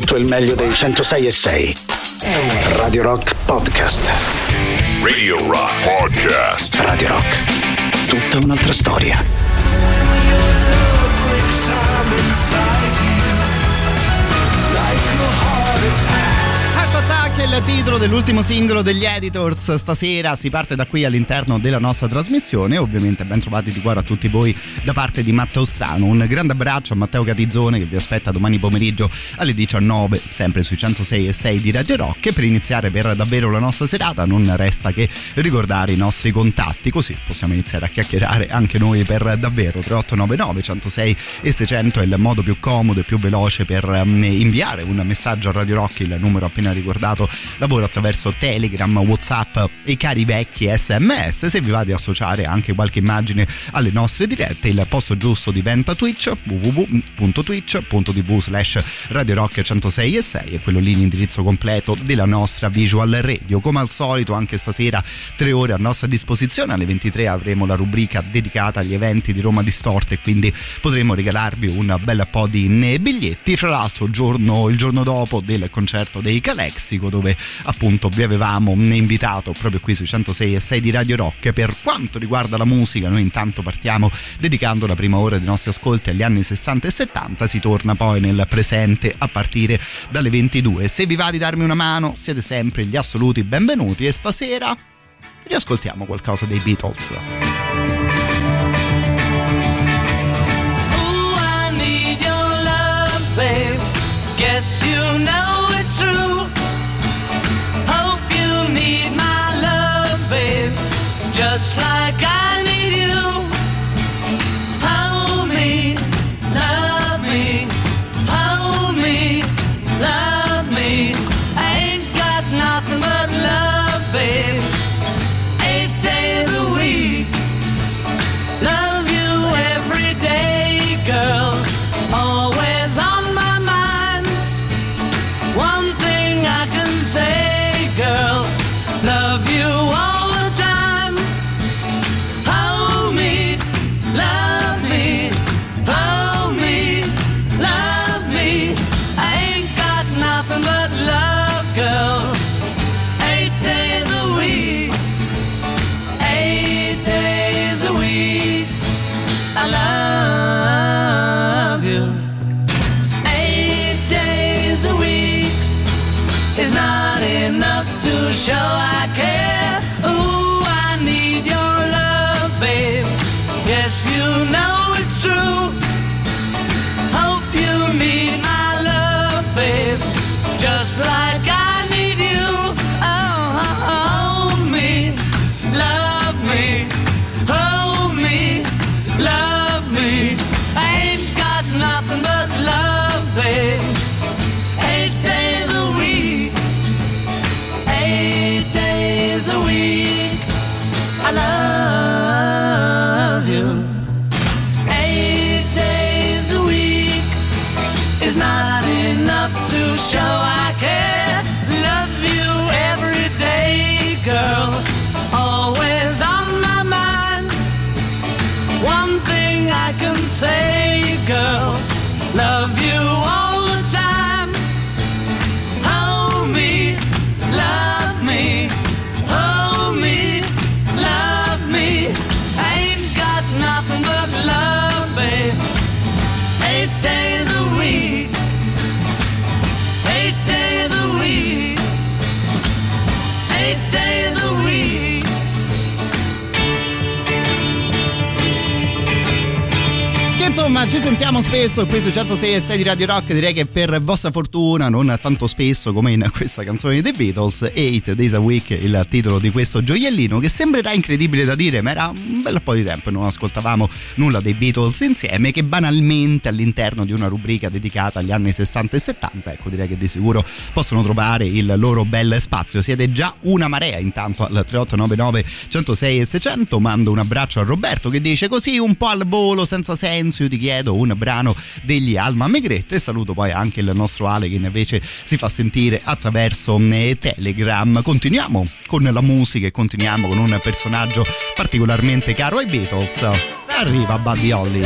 tutto il meglio dei 106 e 6. Radio Rock Podcast. Radio Rock Podcast. Radio Rock. Tutta un'altra storia. Heart Attack è il titolo dell'ultimo singolo degli Editors. Stasera si parte da qui all'interno della nostra trasmissione. Ovviamente ben trovati di cuore a tutti voi da parte di Matteo Strano. Un grande abbraccio a Matteo Catizzone che vi aspetta domani pomeriggio alle 19, sempre sui 106 e 6 di Radio Rock. E per iniziare per davvero la nostra serata non resta che ricordare i nostri contatti, così possiamo iniziare a chiacchierare anche noi per davvero. 3899 106 e 600 è il modo più comodo e più veloce per um, inviare un messaggio a Radio Rock, il numero appena ricordato lavoro attraverso Telegram, Whatsapp e cari vecchi SMS. Se vi va di associare anche qualche immagine alle nostre dirette, il posto giusto diventa Twitch www.twitch.tv slash Radio Rock 106 e 6 e quello lì l'indirizzo completo della nostra visual radio. Come al solito anche stasera tre ore a nostra disposizione, alle 23 avremo la rubrica dedicata agli eventi di Roma Distorte quindi potremo regalarvi un bel po' di biglietti. Fra l'altro giorno, il giorno dopo del concerto dei Calexico dove appunto vi avevamo invitato proprio qui sui 106 e 6 di Radio Rock. Per quanto riguarda la musica, noi intanto partiamo dedicando la prima ora dei nostri ascolti agli anni 60 e 70, si torna poi nel presente a partire dalle 22. Se vi va di darmi una mano, siete sempre gli assoluti benvenuti e stasera riascoltiamo qualcosa dei Beatles. Guess you know show Insomma ci sentiamo spesso qui su 106 e 6 di Radio Rock. Direi che per vostra fortuna non tanto spesso come in questa canzone dei Beatles 8 Days a Week il titolo di questo gioiellino che sembrerà incredibile da dire ma era un bel po' di tempo e non ascoltavamo nulla dei Beatles insieme che banalmente all'interno di una rubrica dedicata agli anni 60 e 70 ecco direi che di sicuro possono trovare il loro bel spazio. Siete già una marea intanto al 3899 106 e 600 mando un abbraccio a Roberto che dice così un po' al volo senza senso io ti chiedo un brano degli Alma Megrette e saluto poi anche il nostro Ale che invece si fa sentire attraverso eh, Telegram. Continuiamo con la musica e continuiamo con un personaggio particolarmente caro ai Beatles. Arriva Buddy Holly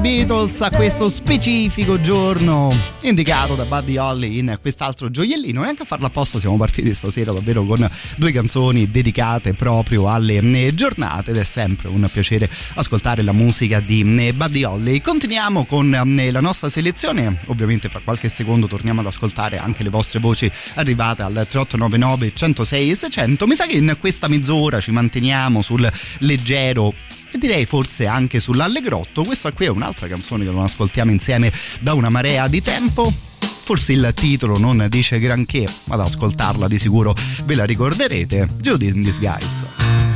Beatles a questo specifico giorno indicato da Buddy Holly in quest'altro gioiellino. E anche a farla apposta siamo partiti stasera davvero con due canzoni dedicate proprio alle eh, giornate ed è sempre un piacere ascoltare la musica di eh, Buddy Holly. Continuiamo con eh, la nostra selezione. Ovviamente fra qualche secondo torniamo ad ascoltare anche le vostre voci arrivate al 3899 106 600 mi sa che in questa mezz'ora ci manteniamo sul leggero e direi forse anche sull'Allegrotto. Questa qui è un'altra canzone che non ascoltiamo insieme da una marea di tempo. Forse il titolo non dice granché, ma ad ascoltarla di sicuro ve la ricorderete. Judy in Disguise.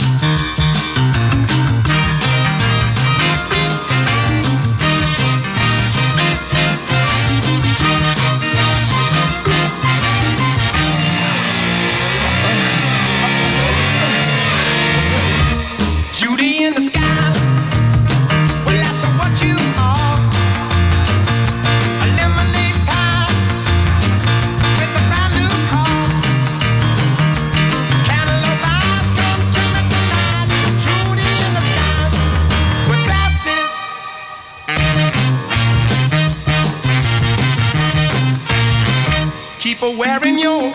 Wearing your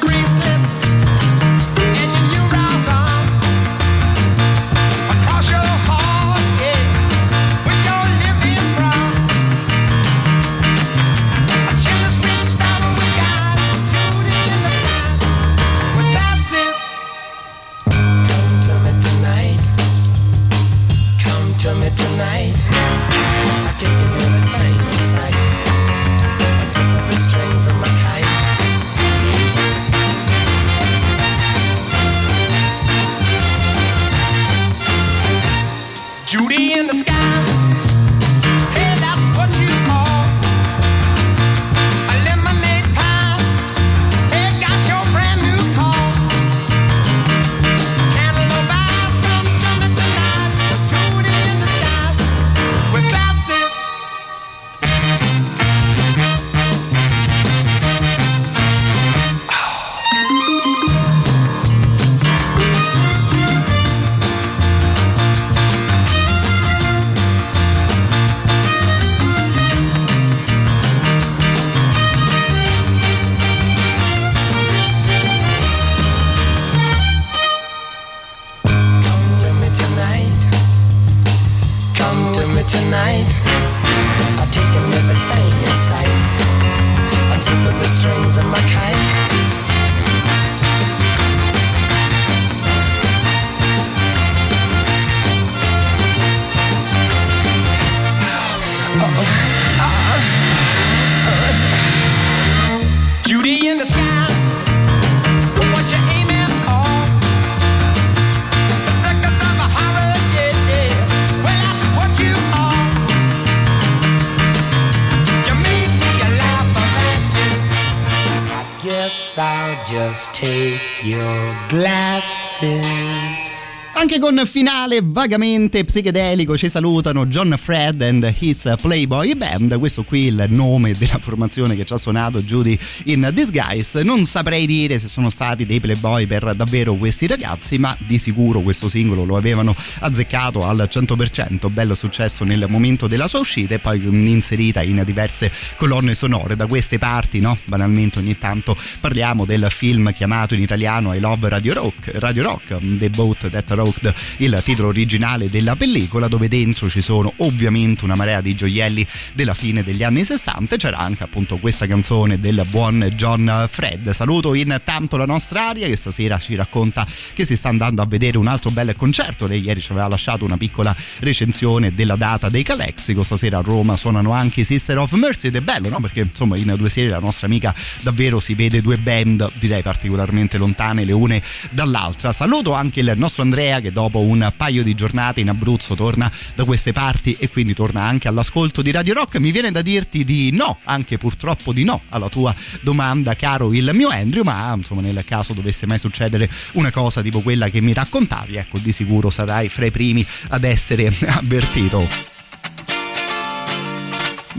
finale vagamente psichedelico ci salutano John Fred and his Playboy Band. Questo qui il nome della formazione che ci ha suonato Judy in Disguise. Non saprei dire se sono stati dei Playboy per davvero questi ragazzi, ma di sicuro questo singolo lo avevano azzeccato al 100%. Bello successo nel momento della sua uscita e poi inserita in diverse colonne sonore. Da queste parti, no? Banalmente ogni tanto parliamo del film chiamato in italiano I Love Radio Rock, Radio Rock The Boat That Rocked il titolo originale della pellicola dove dentro ci sono ovviamente una marea di gioielli della fine degli anni 60 c'era anche appunto questa canzone del buon John Fred. Saluto intanto la nostra aria che stasera ci racconta che si sta andando a vedere un altro bel concerto. Lei ieri ci aveva lasciato una piccola recensione della data dei Calexico. Stasera a Roma suonano anche i Sister of Mercy. Ed è bello no? perché insomma in due serie la nostra amica davvero si vede due band direi particolarmente lontane le une dall'altra. Saluto anche il nostro Andrea che dopo un paio di giornate in Abruzzo torna da queste parti e quindi torna anche all'ascolto di Radio Rock. Mi viene da dirti di no, anche purtroppo di no alla tua domanda, caro il mio Andrew, ma insomma nel caso dovesse mai succedere una cosa tipo quella che mi raccontavi, ecco di sicuro sarai fra i primi ad essere avvertito.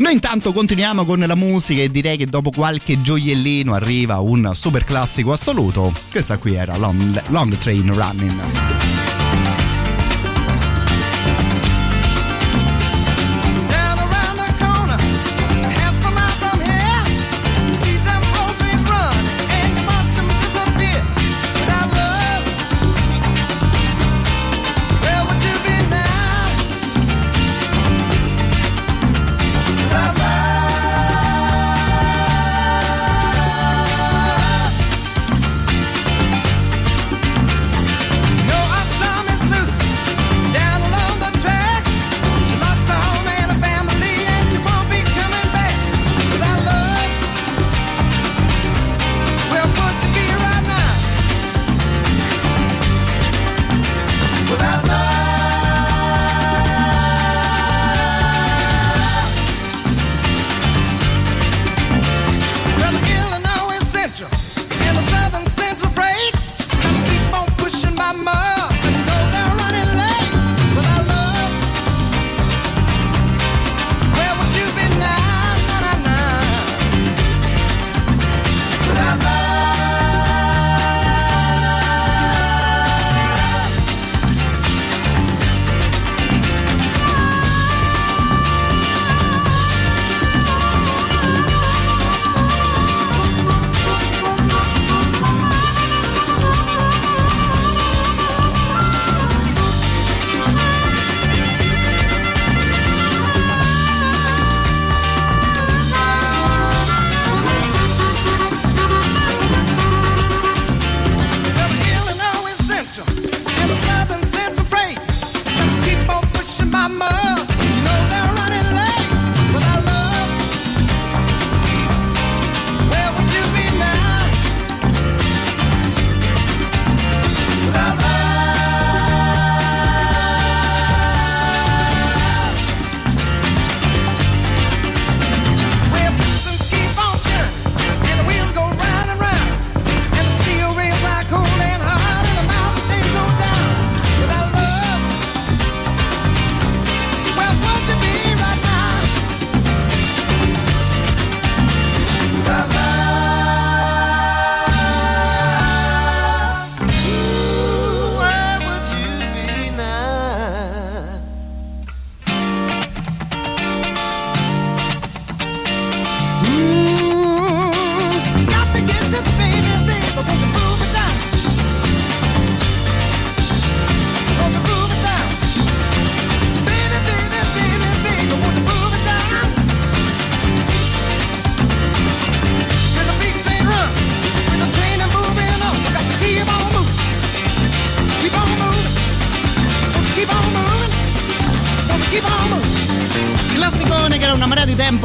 Noi intanto continuiamo con la musica e direi che dopo qualche gioiellino arriva un super classico assoluto. Questa qui era Long, Long Train Running.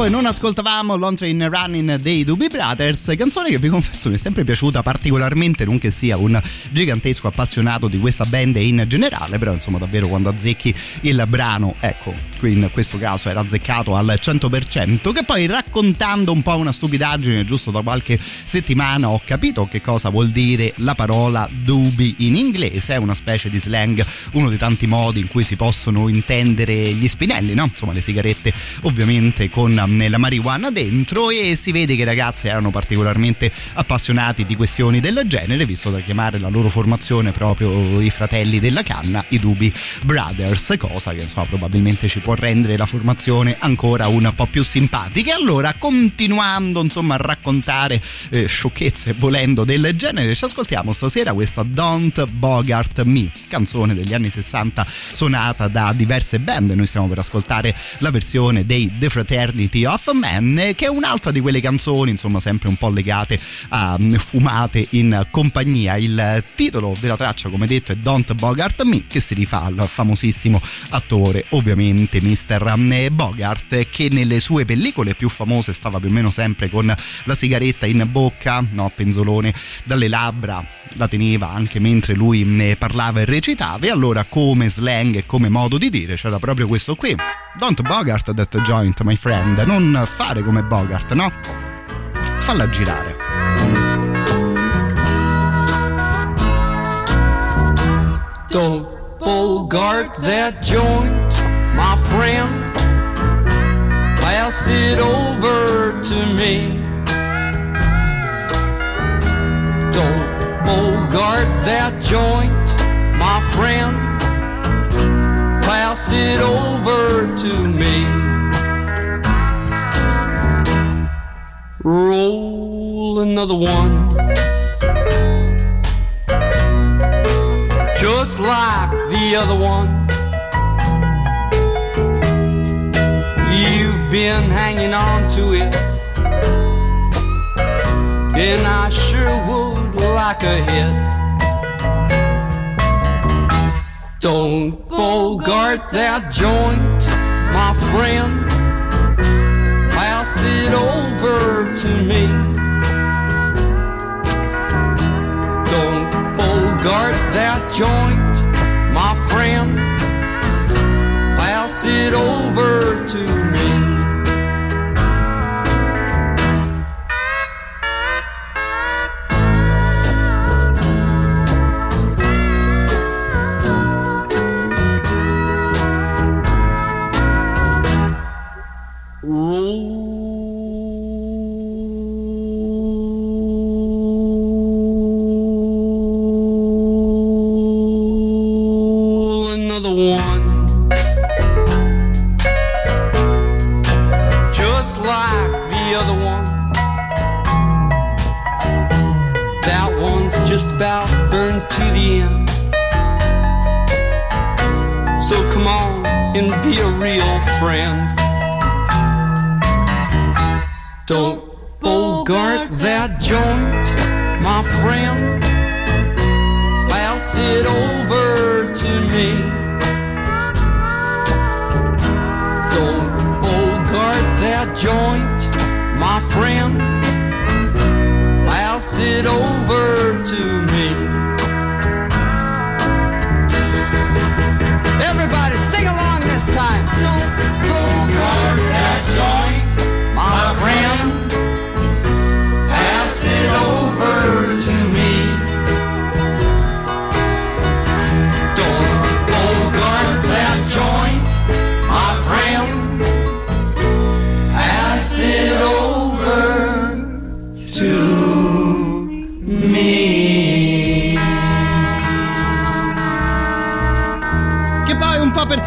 E non ascoltavamo Long Train Running dei Doobie Brothers, canzone che vi confesso mi è sempre piaciuta particolarmente, non che sia un gigantesco appassionato di questa band in generale, però insomma davvero quando azzecchi il brano, ecco, qui in questo caso era azzeccato al 100%, che poi raccontando un po' una stupidaggine giusto da qualche settimana ho capito che cosa vuol dire la parola doobie in inglese, è una specie di slang, uno dei tanti modi in cui si possono intendere gli spinelli, no? Insomma le sigarette ovviamente con la marijuana dentro e si vede che i ragazzi erano particolarmente appassionati di questioni del genere, visto da chiamare la loro formazione proprio i fratelli della canna, i Doobie Brothers, cosa che insomma probabilmente ci può rendere la formazione ancora un po' più simpatica. E allora continuando insomma a raccontare eh, sciocchezze volendo del genere, ci ascoltiamo stasera questa Don't Bogart Me, canzone degli anni 60 suonata da diverse band, noi stiamo per ascoltare la versione dei The Fraternity of Man, che è un'altra di quelle canzoni, insomma, sempre un po' legate a mm, fumate in compagnia. Il titolo della traccia, come detto, è Don't Bogart Me, che si rifà al famosissimo attore, ovviamente, Mr. Mm, Bogart, che nelle sue pellicole più famose stava più o meno sempre con la sigaretta in bocca, no, penzolone dalle labbra, la teneva anche mentre lui ne mm, parlava e recitava, e allora come slang e come modo di dire c'era proprio questo qui. Don't Bogart that joint, my friend. Non fare come Bogart, no? Falla girare. Don't bogart that joint, my friend. Pass it over to me. Don't bogart that joint, my friend. Pass it over to me. Roll another one. just like the other one. Been hanging on to it, and I sure would like a hit. Don't bogart that joint, my friend. Pass it over to me. Don't bogart that joint, my friend. Pass it over to me. That joint, my friend. Pass it over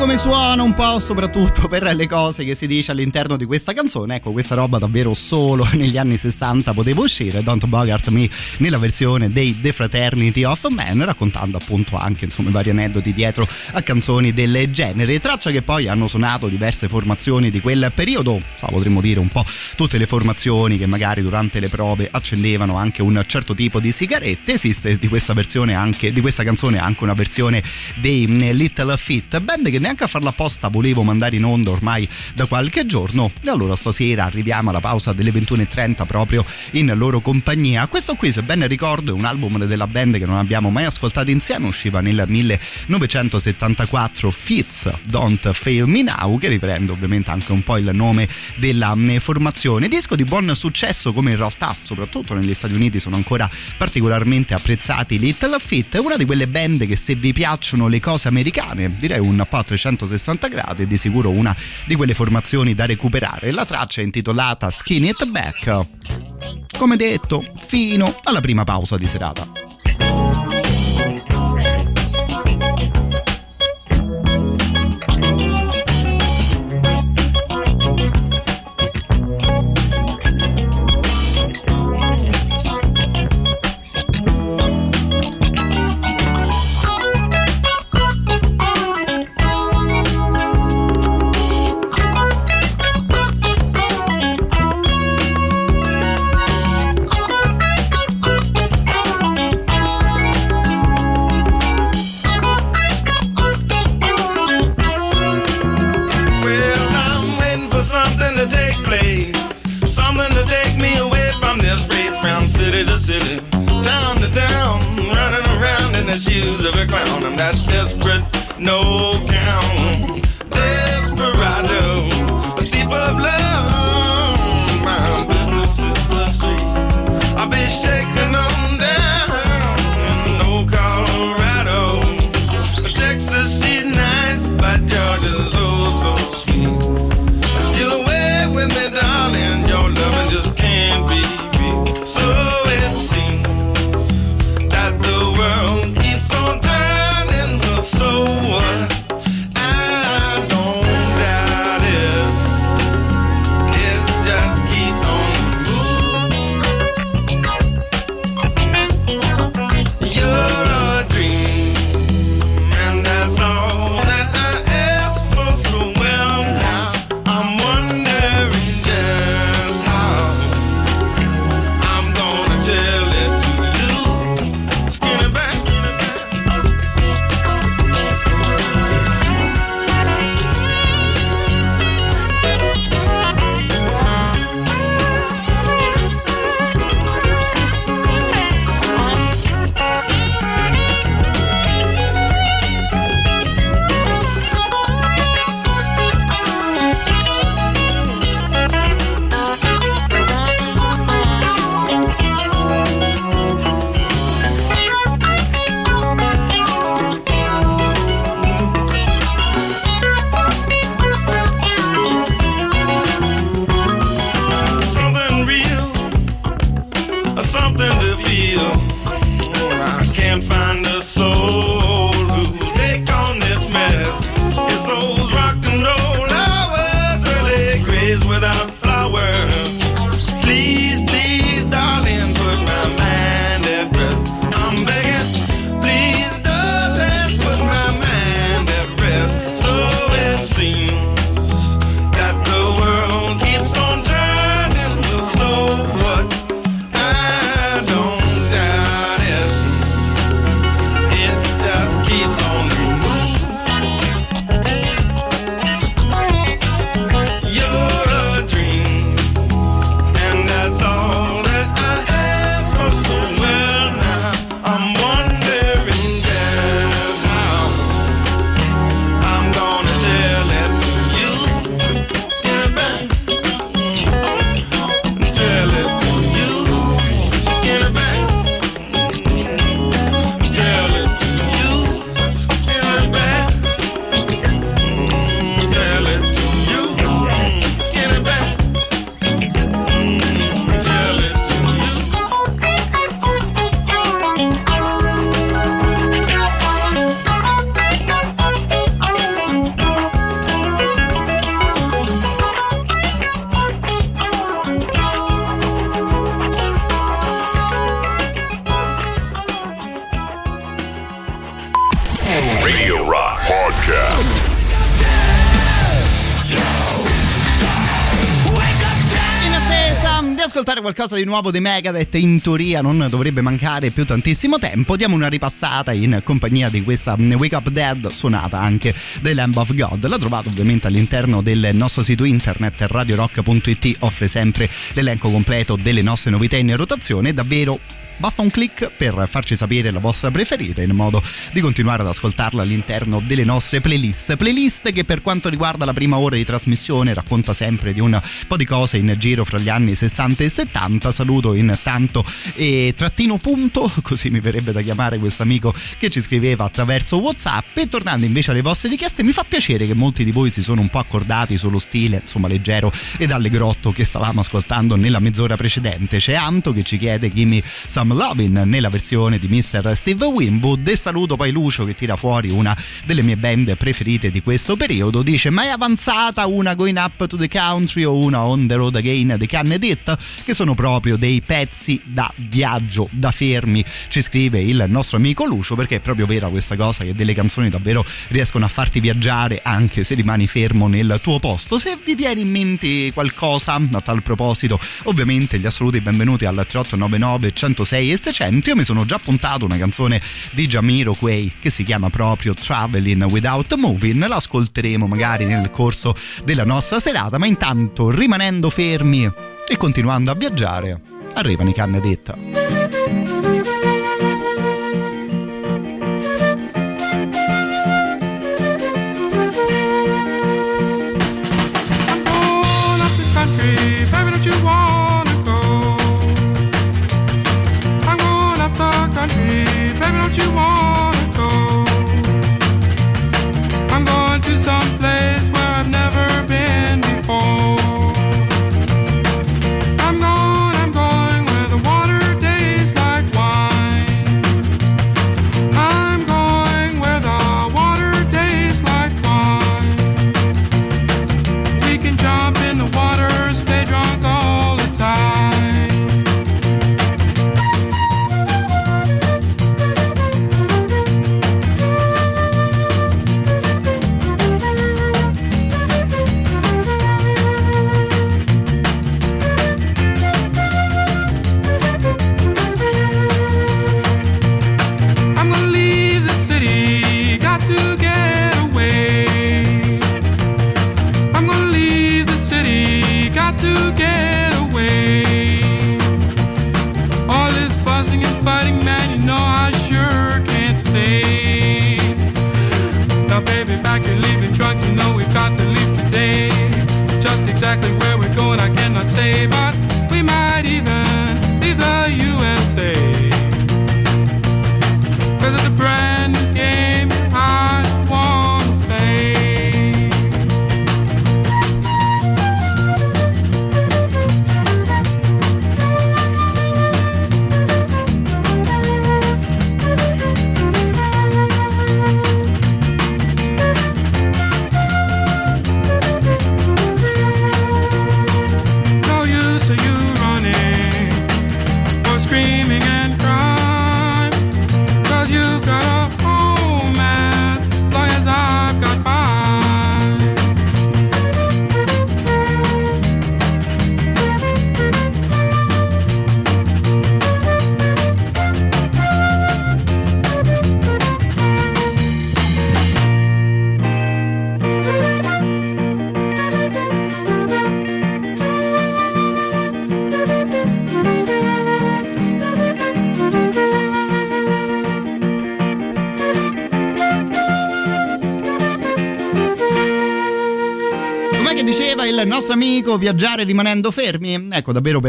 come suona, un po' soprattutto per le cose che si dice all'interno di questa canzone. Ecco, questa roba davvero solo negli anni 60 poteva uscire. Don't Bogart Me nella versione dei The Fraternity of Man, raccontando appunto anche insomma vari aneddoti dietro a canzoni del genere. Traccia che poi hanno suonato diverse formazioni di quel periodo. So, potremmo dire un po' tutte le formazioni che magari durante le prove accendevano anche un certo tipo di sigarette. Esiste di questa versione anche di questa canzone anche una versione dei Little Fit, band che neanche farla apposta volevo mandare in onda ormai da qualche giorno e allora stasera arriviamo alla pausa delle 21.30 proprio in loro compagnia. Questo qui, se ben ricordo, è un album della band che non abbiamo mai ascoltato insieme, usciva nel 1974, Fitz Don't Fail Me Now, che riprende ovviamente anche un po' il nome della mm, formazione. Disco di buon successo come in realtà, soprattutto negli Stati Uniti, sono ancora particolarmente apprezzati. Little Fit è una di quelle band che se vi piacciono le cose americane, direi un po' a 360 gradi, è di sicuro una di quelle formazioni da recuperare. La traccia è intitolata Skin It Back. Come detto, fino alla prima pausa di serata. Shoes of a clown. I'm that desperate, no qualcosa di nuovo dei Megadeth in teoria non dovrebbe mancare più tantissimo tempo. Diamo una ripassata in compagnia di questa Wake Up Dead suonata anche dai Lamb of God. La trovate ovviamente all'interno del nostro sito internet radiorock.it offre sempre l'elenco completo delle nostre novità in rotazione. Davvero Basta un clic per farci sapere la vostra preferita in modo di continuare ad ascoltarla all'interno delle nostre playlist. Playlist che per quanto riguarda la prima ora di trasmissione racconta sempre di un po' di cose in giro fra gli anni 60 e 70. Saluto intanto e trattino punto, così mi verrebbe da chiamare questo amico che ci scriveva attraverso WhatsApp. E tornando invece alle vostre richieste, mi fa piacere che molti di voi si sono un po' accordati sullo stile, insomma, leggero ed allegrotto che stavamo ascoltando nella mezz'ora precedente. C'è Anto che ci chiede Gimme Some Lovin' nella versione di Mr. Steve Winwood. E saluto poi Lucio che tira fuori una delle mie band preferite di questo periodo. Dice ma è avanzata una Going Up to the Country o una On the Road Again? Di Cannedit che sono proprio dei pezzi da viaggio da fermi ci scrive il nostro amico Lucio perché è proprio vera questa cosa che delle canzoni davvero riescono a farti viaggiare anche se rimani fermo nel tuo posto. Se vi viene in mente qualcosa a tal proposito ovviamente gli assoluti benvenuti al 3899 106 e 600 io mi sono già puntato una canzone di Jamiro Quay che si chiama proprio Traveling Without Moving l'ascolteremo magari nel corso della nostra serata ma intanto rimanendo fermi e continuando a viaggiare arrivano i canne detta Back you're leaving drunk, you know we've got to leave today. Just exactly where we're going, I cannot say, but nostro amico viaggiare rimanendo fermi? Ecco, davvero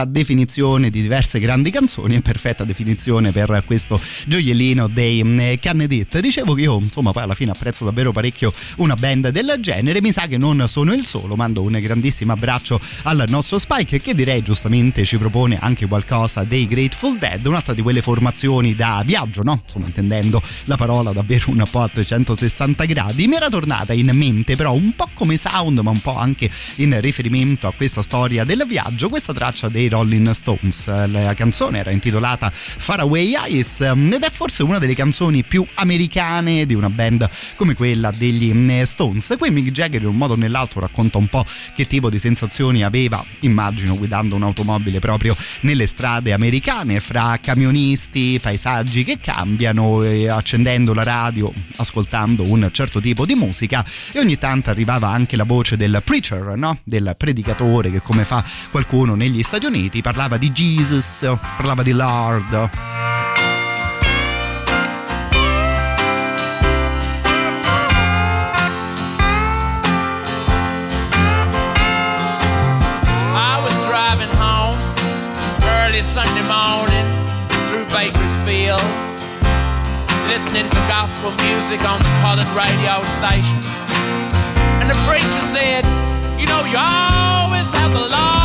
perfetta definizione di diverse grandi canzoni e perfetta definizione per questo gioiellino dei mm, eh, Cannedit. Dicevo che io insomma poi alla fine apprezzo davvero parecchio una band del genere, mi sa che non sono il solo, mando un grandissimo abbraccio al nostro Spike che direi giustamente ci propone anche qualcosa dei Grateful Dead, un'altra di quelle formazioni da viaggio, no? Insomma intendendo la parola davvero un po' a 360 gradi, mi era tornata in mente però un po' come sound ma un po' anche in riferimento a questa storia del viaggio, questa traccia dei Rolling Stones. La canzone era intitolata Faraway Eyes mm, ed è forse una delle canzoni più americane di una band come quella degli mm, Stones. Qui Mick Jagger in un modo o nell'altro racconta un po' che tipo di sensazioni aveva, immagino, guidando un'automobile proprio nelle strade americane, fra camionisti, paesaggi che cambiano, accendendo la radio, ascoltando un certo tipo di musica e ogni tanto arrivava anche la voce del preacher, no? del predicatore che come fa qualcuno negli Stati Uniti I parlava di Jesus, parlava di Lord. Sunday morning through Bakersfield, listening to gospel music on the colored radio station. And the preacher said, You know, you always have the Lord.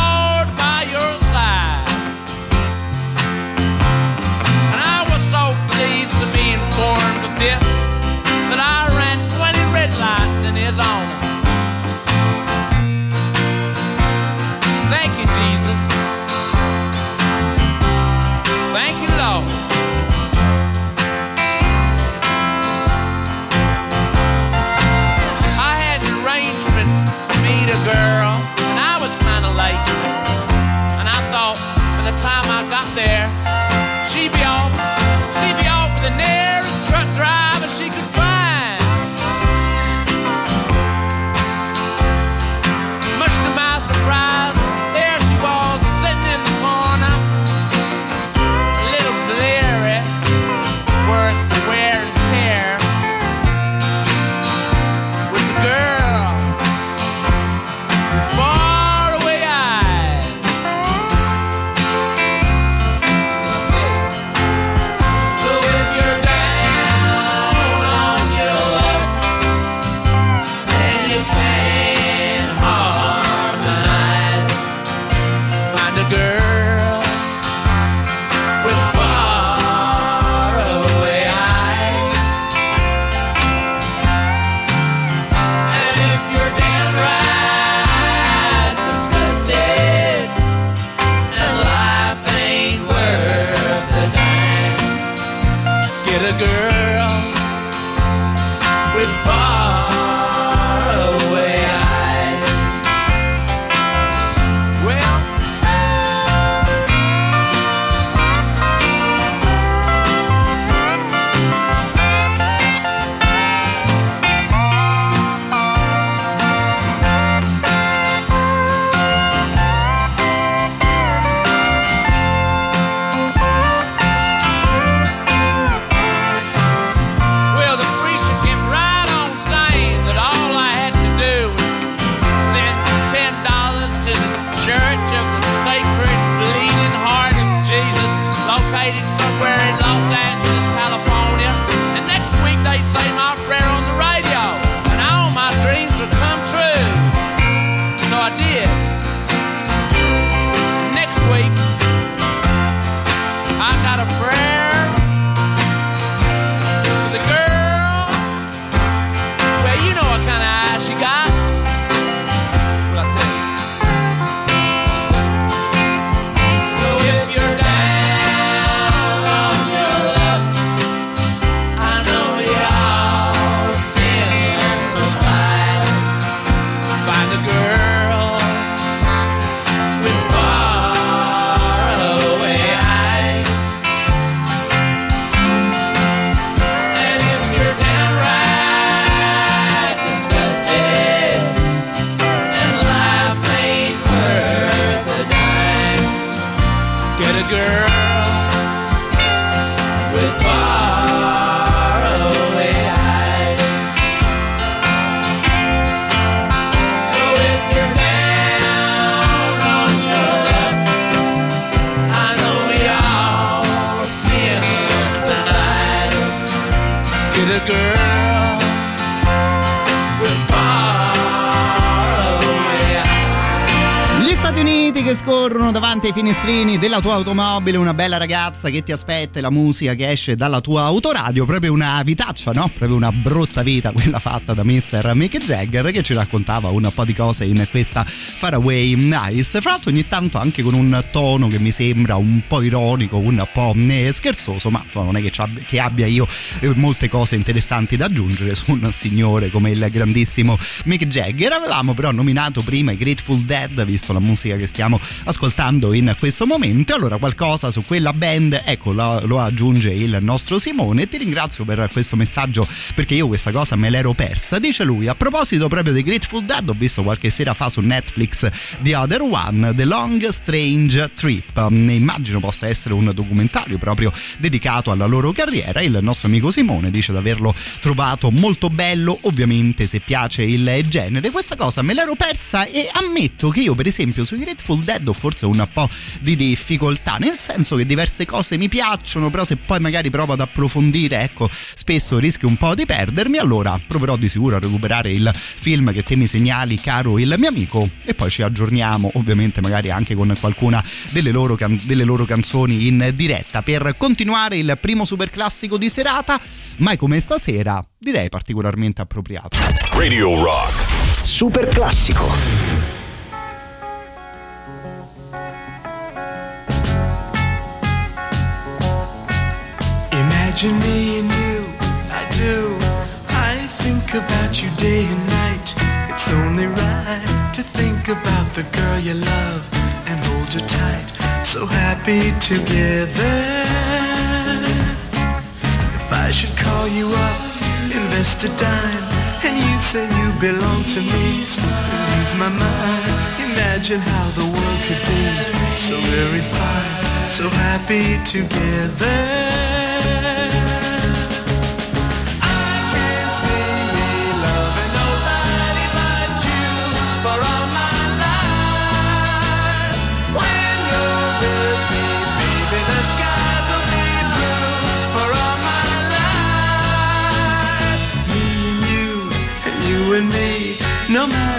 Finestrini della tua automobile, una bella ragazza che ti aspetta e la musica che esce dalla tua autoradio, proprio una vitaccia, no? Proprio una brutta vita quella fatta da Mr. Mick Jagger che ci raccontava un po' di cose in questa Faraway Nice. Fra l'altro ogni tanto anche con un tono che mi sembra un po' ironico, un po' scherzoso, ma non è che, abbia io eh, molte cose interessanti da aggiungere su un signore come il grandissimo Mick Jagger. Avevamo però nominato prima i Grateful Dead, visto la musica che stiamo ascoltando in questo momento. Allora, qualcosa su quella band, ecco, lo, lo aggiunge il nostro Simone. Ti ringrazio per questo messaggio perché io questa cosa me l'ero persa. Dice lui, a proposito proprio dei Grateful Dead, ho visto qualche sera fa su Netflix The Other One, The Long Strange Trip. Immagino possa essere un documentario proprio dedicato alla loro carriera. Il nostro amico Simone dice di averlo trovato molto bello, ovviamente se piace il genere. Questa cosa me l'ero persa e ammetto che io per esempio sui Grateful Dead ho forse un po' di difficoltà, nel senso che diverse cose mi piacciono, però se poi magari provo ad approfondire, ecco, spesso rischio un po' di perdermi, allora proverò di sicuro a recuperare il film che te mi segnali, caro il mio amico, e poi ci aggiorniamo, ovviamente magari anche con qualcuna delle loro, can- delle loro canzoni in diretta per continuare il primo super classico di serata, mai come stasera, direi particolarmente appropriato. Radio Rock. Super classico. Imagine me and you, I do. I think about you day and night. It's only right to think about the girl you love and hold her tight. So happy together. If I should call you up, invest a dime, and you say you belong to me, lose my mind. Imagine how the world could be so very fine, so happy together.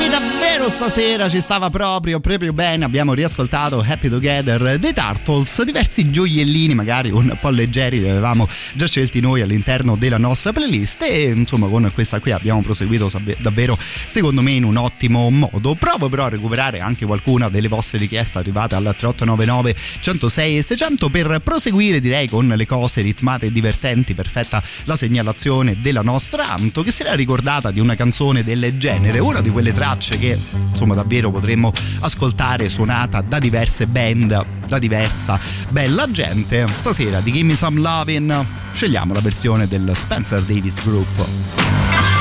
E davvero stasera ci stava proprio, proprio bene. Abbiamo riascoltato Happy Together dei Turtles, diversi gioiellini magari un po' leggeri li avevamo già scelti noi all'interno della nostra playlist e insomma con questa qui abbiamo proseguito davvero secondo me in un ottimo modo. Provo però a recuperare anche qualcuna delle vostre richieste arrivate al 3899 106 e 600 per proseguire direi con le cose ritmate e divertenti. Perfetta la segnalazione della nostra Anto che si era ricordata di una canzone del genere, una di quelle tracce che insomma davvero potremmo ascoltare suonata da diverse band, da diversa bella gente. Stasera di Gimme Some Lovin' scegliamo la versione del Spencer Davis Group.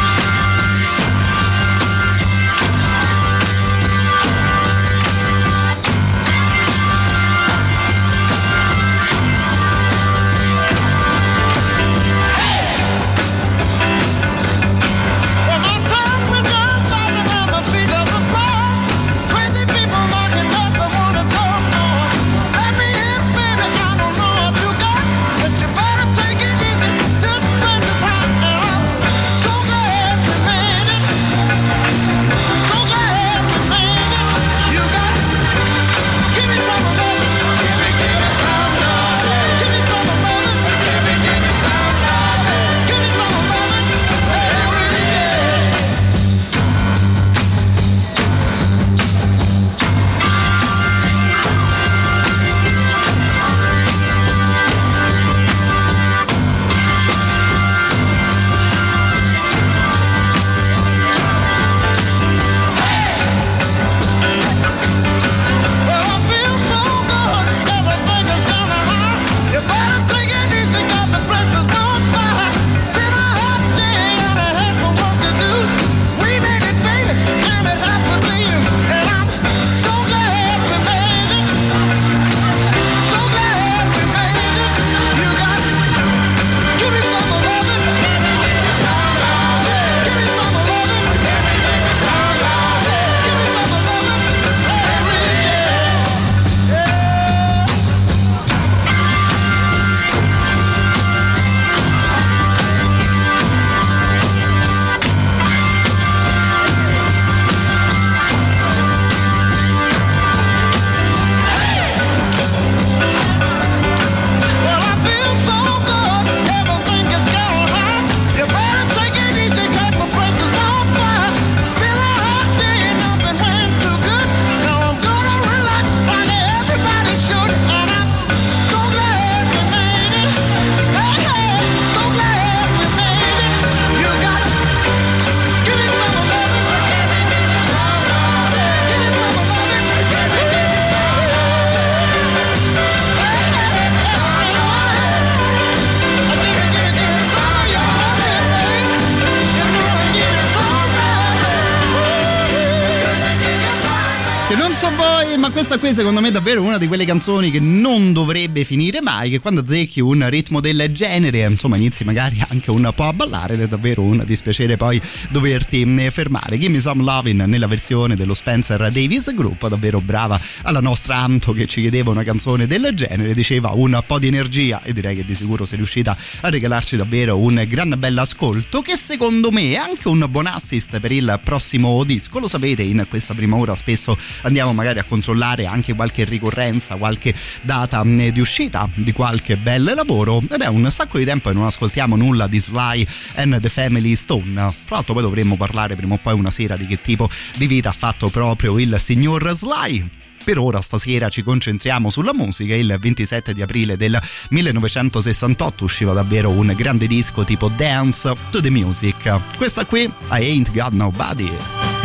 Secondo me è davvero una di quelle canzoni che non dovrebbe finire mai, che quando azzecchi un ritmo del genere, insomma inizi magari anche un po' a ballare ed è davvero un dispiacere poi doverti eh, fermare. Gimme Some Lovin' nella versione dello Spencer Davis Group, davvero brava alla nostra Anto che ci chiedeva una canzone del genere, diceva un po' di energia e direi che di sicuro sei riuscita a regalarci davvero un gran bell'ascolto che secondo me è anche un buon assist per il prossimo disco. Lo sapete, in questa prima ora spesso andiamo magari a controllare anche qualche ricorrenza, qualche data mh, di uscita di qualche bel lavoro ed è un sacco di tempo che non ascoltiamo nulla di Sly and the Family Stone. Tra l'altro poi dovremmo parlare prima o poi una sera di che tipo di vita ha fatto proprio il signor Sly. Per ora stasera ci concentriamo sulla musica, il 27 di aprile del 1968 usciva davvero un grande disco tipo Dance to the Music. Questa qui, I Ain't Got Nobody.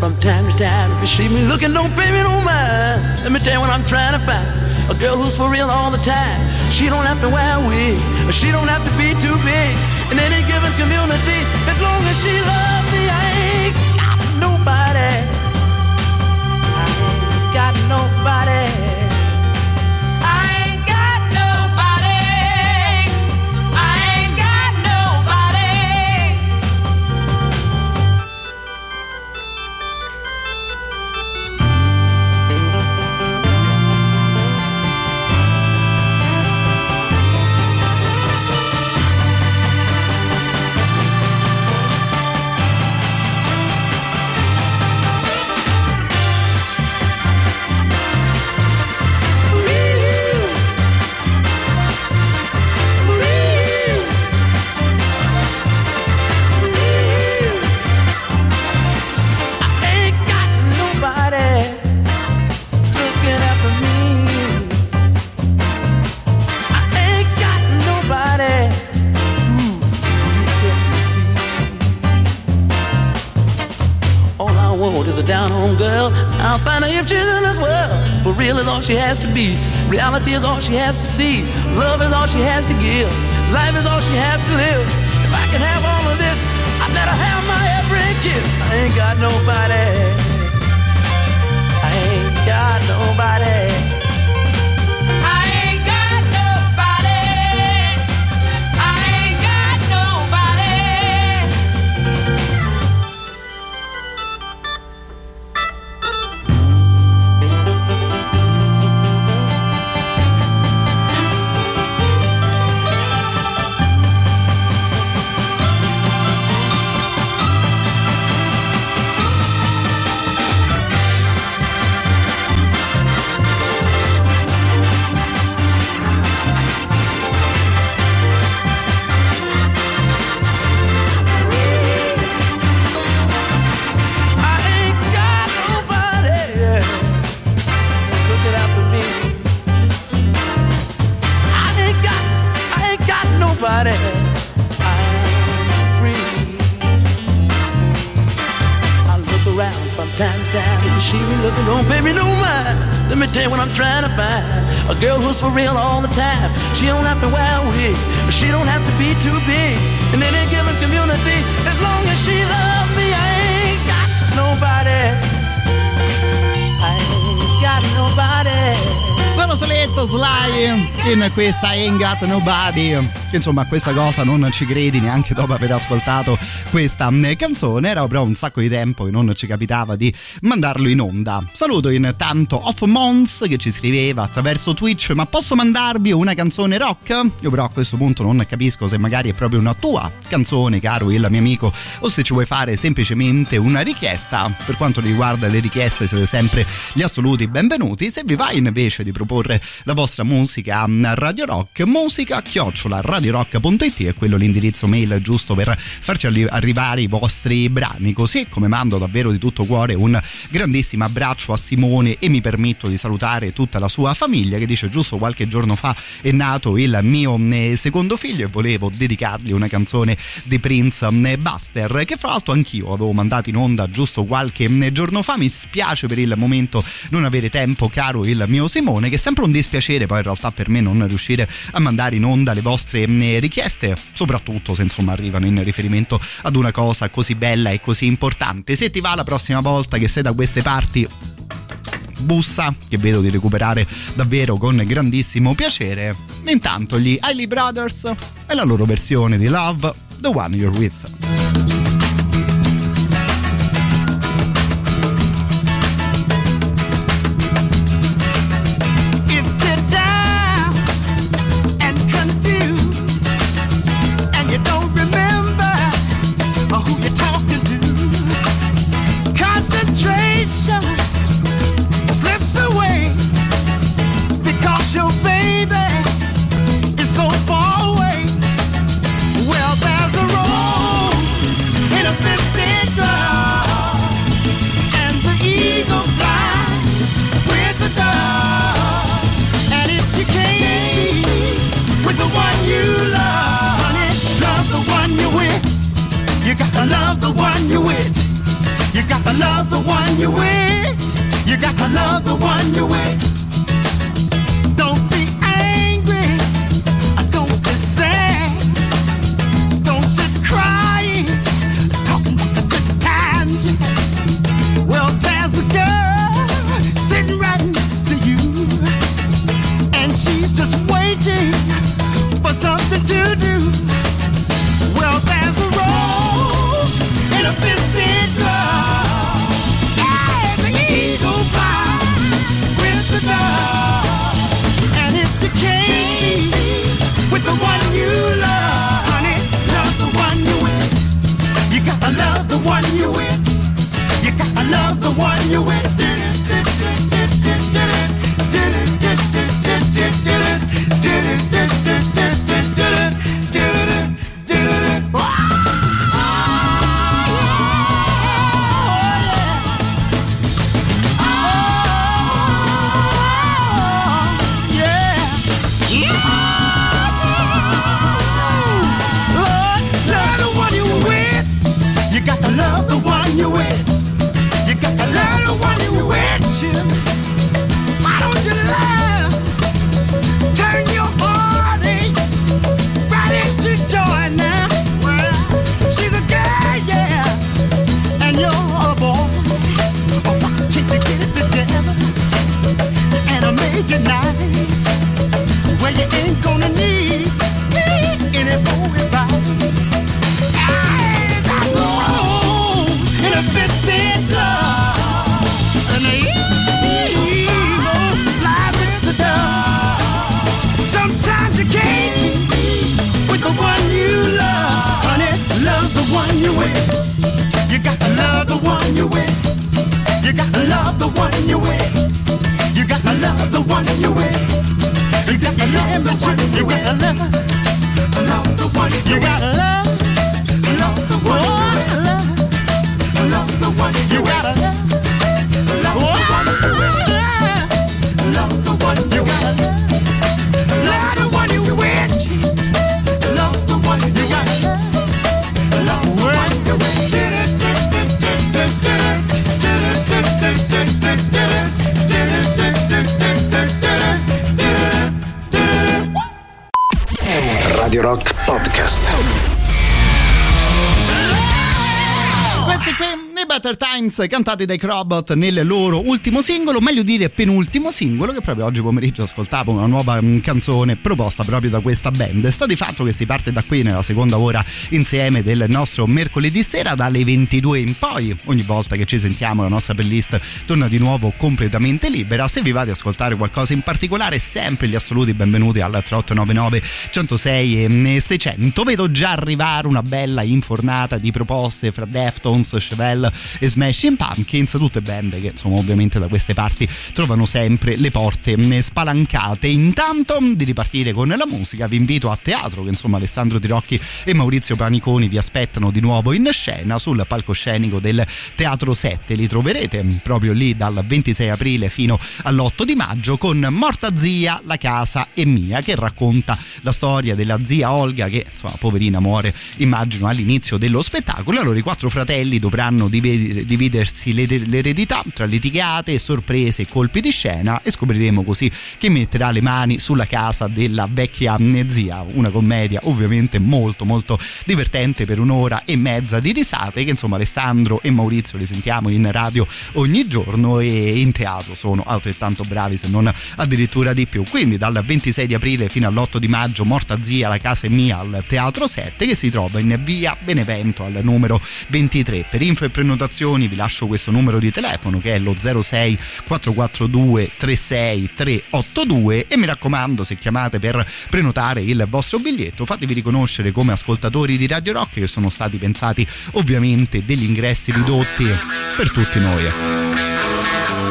From time to time. If you see me looking, don't pay me no mind. Let me tell you what I'm trying to find. A girl who's for real all the time. She don't have to wear a wig. She don't have to be too big. In any given community, as long as she loves me, I ain't got nobody. I ain't got nobody. Down home girl. I'll find her if she's in this world. For real is all she has to be. Reality is all she has to see. Love is all she has to give. Life is all she has to live. If I can have all of this, I'd let her have my every kiss. I ain't got nobody. I ain't got nobody. What I'm trying to find. A girl who's for real all the time. She don't have to wear a wig. She don't have to be too big. And in any given community, as long as she loves me, I ain't got nobody. I ain't got nobody. Sono soletto Sly in questa Ain't Got Nobody. Insomma questa cosa non ci credi neanche dopo aver ascoltato questa mm, canzone. Era proprio un sacco di tempo che non ci capitava di mandarlo in onda. Saluto intanto Off Mons che ci scriveva attraverso Twitch ma posso mandarvi una canzone rock? io però a questo punto non capisco se magari è proprio una tua canzone caro il mio amico o se ci vuoi fare semplicemente una richiesta. Per quanto riguarda le richieste siete sempre gli assoluti benvenuti. Se vi va invece di proporre la vostra musica a Radio Rock. Musica chiocciola radiorock.it è quello l'indirizzo mail giusto per farci arri- arrivare i vostri brani. Così come mando davvero di tutto cuore un grandissimo abbraccio a Simone e mi permetto di salutare tutta la sua famiglia che dice giusto qualche giorno fa è nato il mio eh, secondo figlio e volevo dedicargli una canzone di Prince eh, Buster che fra l'altro anch'io avevo mandato in onda giusto qualche eh, giorno fa mi spiace per il momento non avere tempo caro il mio Simone che è sempre un dispiacere poi in realtà per me non riuscire a mandare in onda le vostre eh, richieste soprattutto se insomma arrivano in riferimento ad una cosa così bella e così importante se ti va la prossima volta che sei da queste parti bussa che vedo di recuperare davvero con grandissimo piacere. Intanto gli Hailey Brothers e la loro versione di Love, The One You're With. Times cantati dai Crobot nel loro ultimo singolo, meglio dire penultimo singolo che proprio oggi pomeriggio ascoltavo una nuova mm, canzone proposta proprio da questa band. Sta di fatto che si parte da qui nella seconda ora insieme del nostro mercoledì sera dalle 22 in poi. Ogni volta che ci sentiamo la nostra playlist torna di nuovo completamente libera. Se vi va di ascoltare qualcosa in particolare, sempre gli assoluti benvenuti al 3899 106 e 600. Vedo già arrivare una bella infornata di proposte fra Deftones, Chevelle, e Smashing Pumpkins, tutte band che insomma ovviamente da queste parti trovano sempre le porte mh, spalancate. Intanto di ripartire con la musica vi invito a teatro che insomma Alessandro Tirocchi e Maurizio Paniconi vi aspettano di nuovo in scena sul palcoscenico del Teatro 7. Li troverete proprio lì dal 26 aprile fino all'8 di maggio con Morta zia, la casa è mia che racconta la storia della zia Olga che insomma poverina muore immagino all'inizio dello spettacolo. Allora i quattro fratelli dovranno div- dividersi l'er- l'eredità tra litigate, sorprese e colpi di scena e scopriremo così chi metterà le mani sulla casa della vecchia zia. Una commedia ovviamente molto molto divertente per un'ora e mezza di risate che insomma Alessandro e Maurizio li sentiamo in radio ogni giorno e in teatro sono altrettanto bravi se non addirittura di più. Quindi dal 26 di aprile fino all'8 di maggio Morta zia, la casa è mia al Teatro 7 che si trova in via Benevento al numero 23. Per info e prenotazioni vi lascio questo numero di telefono che è lo 06 442 36 382 e mi raccomando se chiamate per prenotare il vostro biglietto fatevi riconoscere come ascoltatori di Radio Rock che sono stati pensati ovviamente degli ingressi ridotti per tutti noi.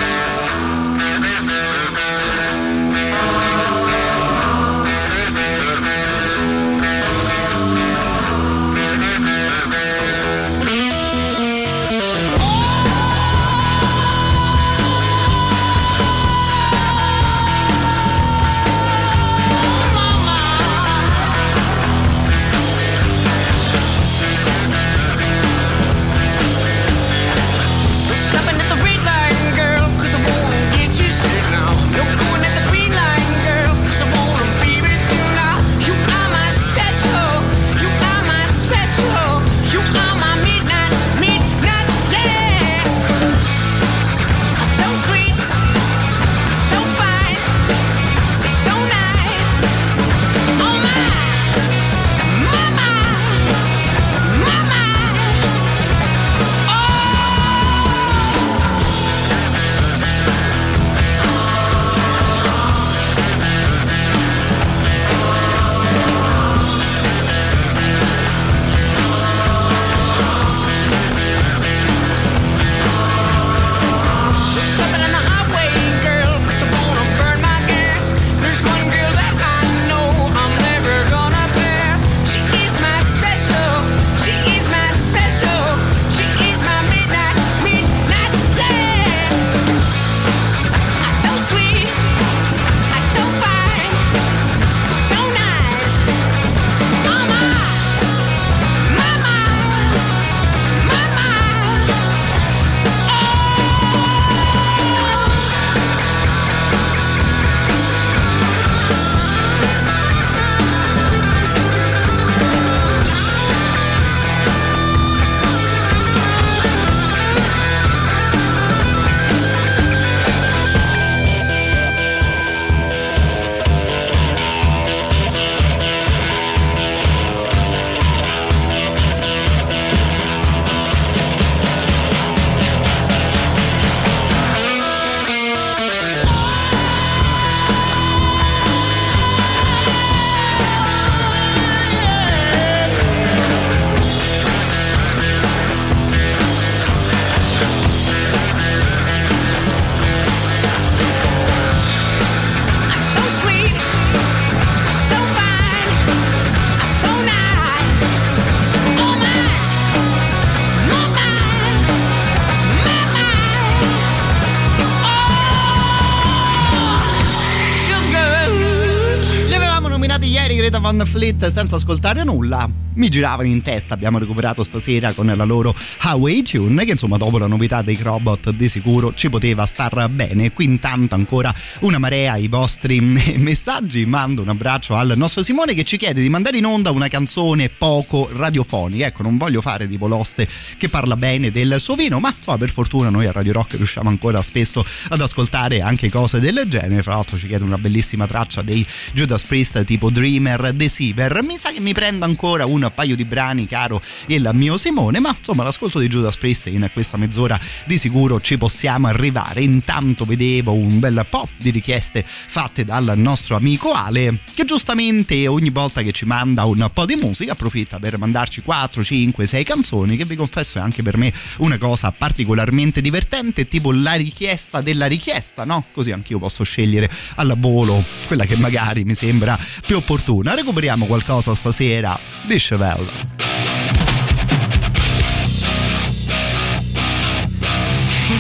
Senza ascoltare nulla. Mi giravano in testa, abbiamo recuperato stasera con la loro Highway Tune, che insomma dopo la novità dei Robot di sicuro ci poteva star bene. Qui intanto ancora una marea i vostri messaggi. Mando un abbraccio al nostro Simone che ci chiede di mandare in onda una canzone poco radiofonica. Ecco, non voglio fare tipo l'oste che parla bene del suo vino, ma insomma per fortuna noi a Radio Rock riusciamo ancora spesso ad ascoltare anche cose del genere. Fra l'altro ci chiede una bellissima traccia dei Judas Priest tipo Dreamer Deceiver. Mi sa che mi prendo ancora un paio di brani, caro il mio Simone, ma insomma l'ascolto di Judas Priest in questa mezz'ora di sicuro ci possiamo arrivare. Intanto vedevo un bel po' di richieste fatte dal nostro amico Ale, che giustamente ogni volta che ci manda un po' di musica approfitta per mandarci 4, 5, 6 canzoni, che vi confesso è anche per me una cosa particolarmente divertente, tipo la richiesta della richiesta, no? Così anch'io posso scegliere al volo quella che magari mi sembra più opportuna. Recuperiamo qualcosa stasera di Chevelle.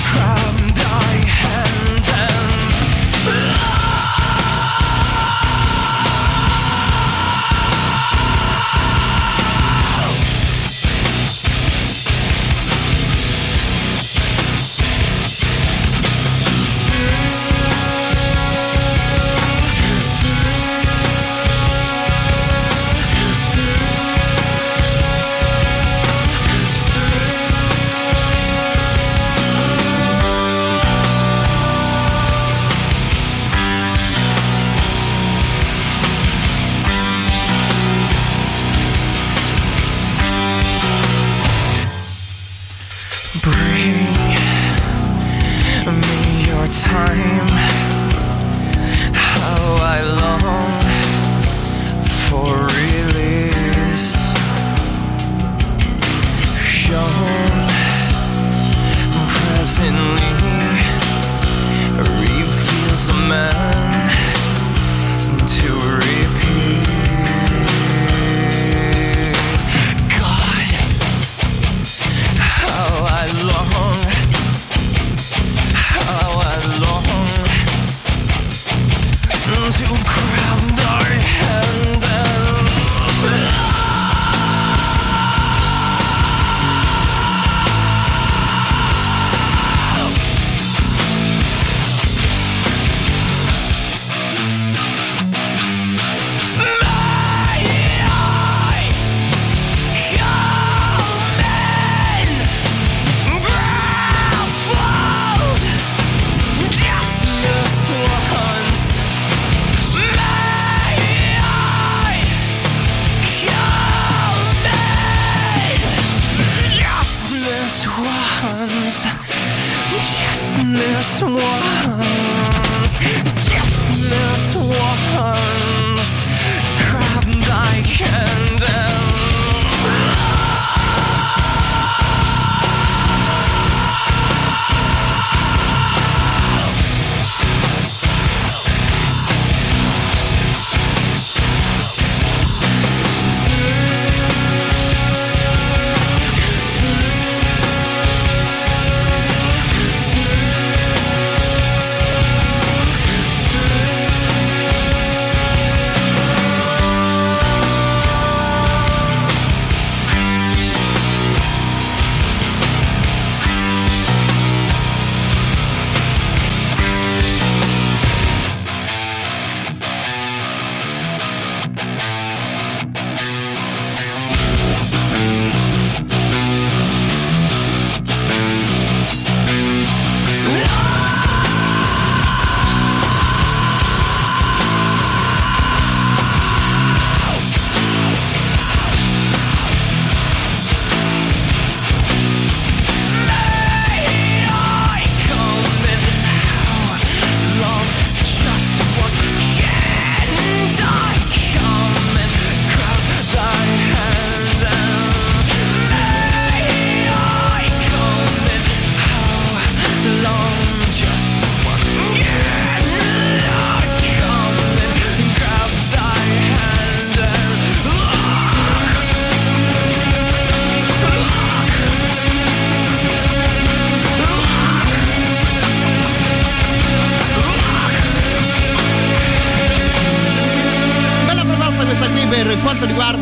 Grab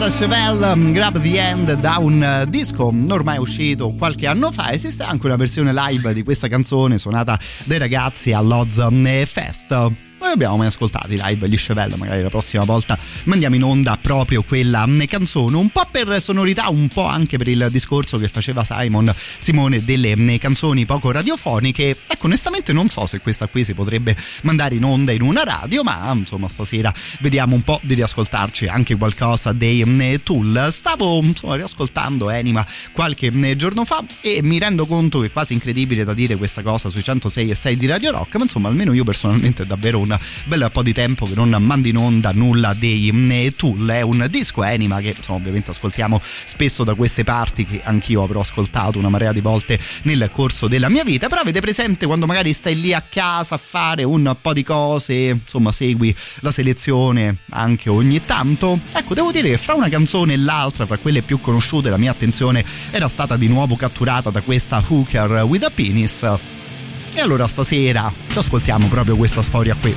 riguarda Chevelle um, Grab the End da un uh, disco ormai uscito qualche anno fa. Esiste anche una versione live di questa canzone suonata dai ragazzi all'Oz Fest. Non li abbiamo mai ascoltati live gli Chevelle, magari la prossima volta mandiamo in onda proprio quella mm, canzone, un po' per sonorità, un po' anche per il discorso che faceva Simon Simone delle mm, canzoni poco radiofoniche. Ecco, onestamente non so se questa qui si potrebbe mandare in onda in una radio, ma insomma stasera vediamo un po' di riascoltarci anche qualcosa dei mm, Tool. Stavo insomma riascoltando Anima qualche giorno fa e mi rendo conto che è quasi incredibile da dire questa cosa sui 106 e 6 di Radio Rock, ma insomma almeno io personalmente è davvero bel po' di tempo che non mandi in onda nulla dei Tool, è un disco Anima che insomma ovviamente ascoltiamo spesso da queste parti che anch'io avrò ascoltato una marea di volte nel corso della mia vita, però avete presente quando magari stai lì a casa a fare un po' di cose, insomma segui la selezione anche ogni tanto? Ecco, devo dire che fra una canzone e l'altra, fra quelle più conosciute, la mia attenzione era stata di nuovo catturata da questa Hooker with a Penis. E allora stasera ci ascoltiamo proprio questa storia qui.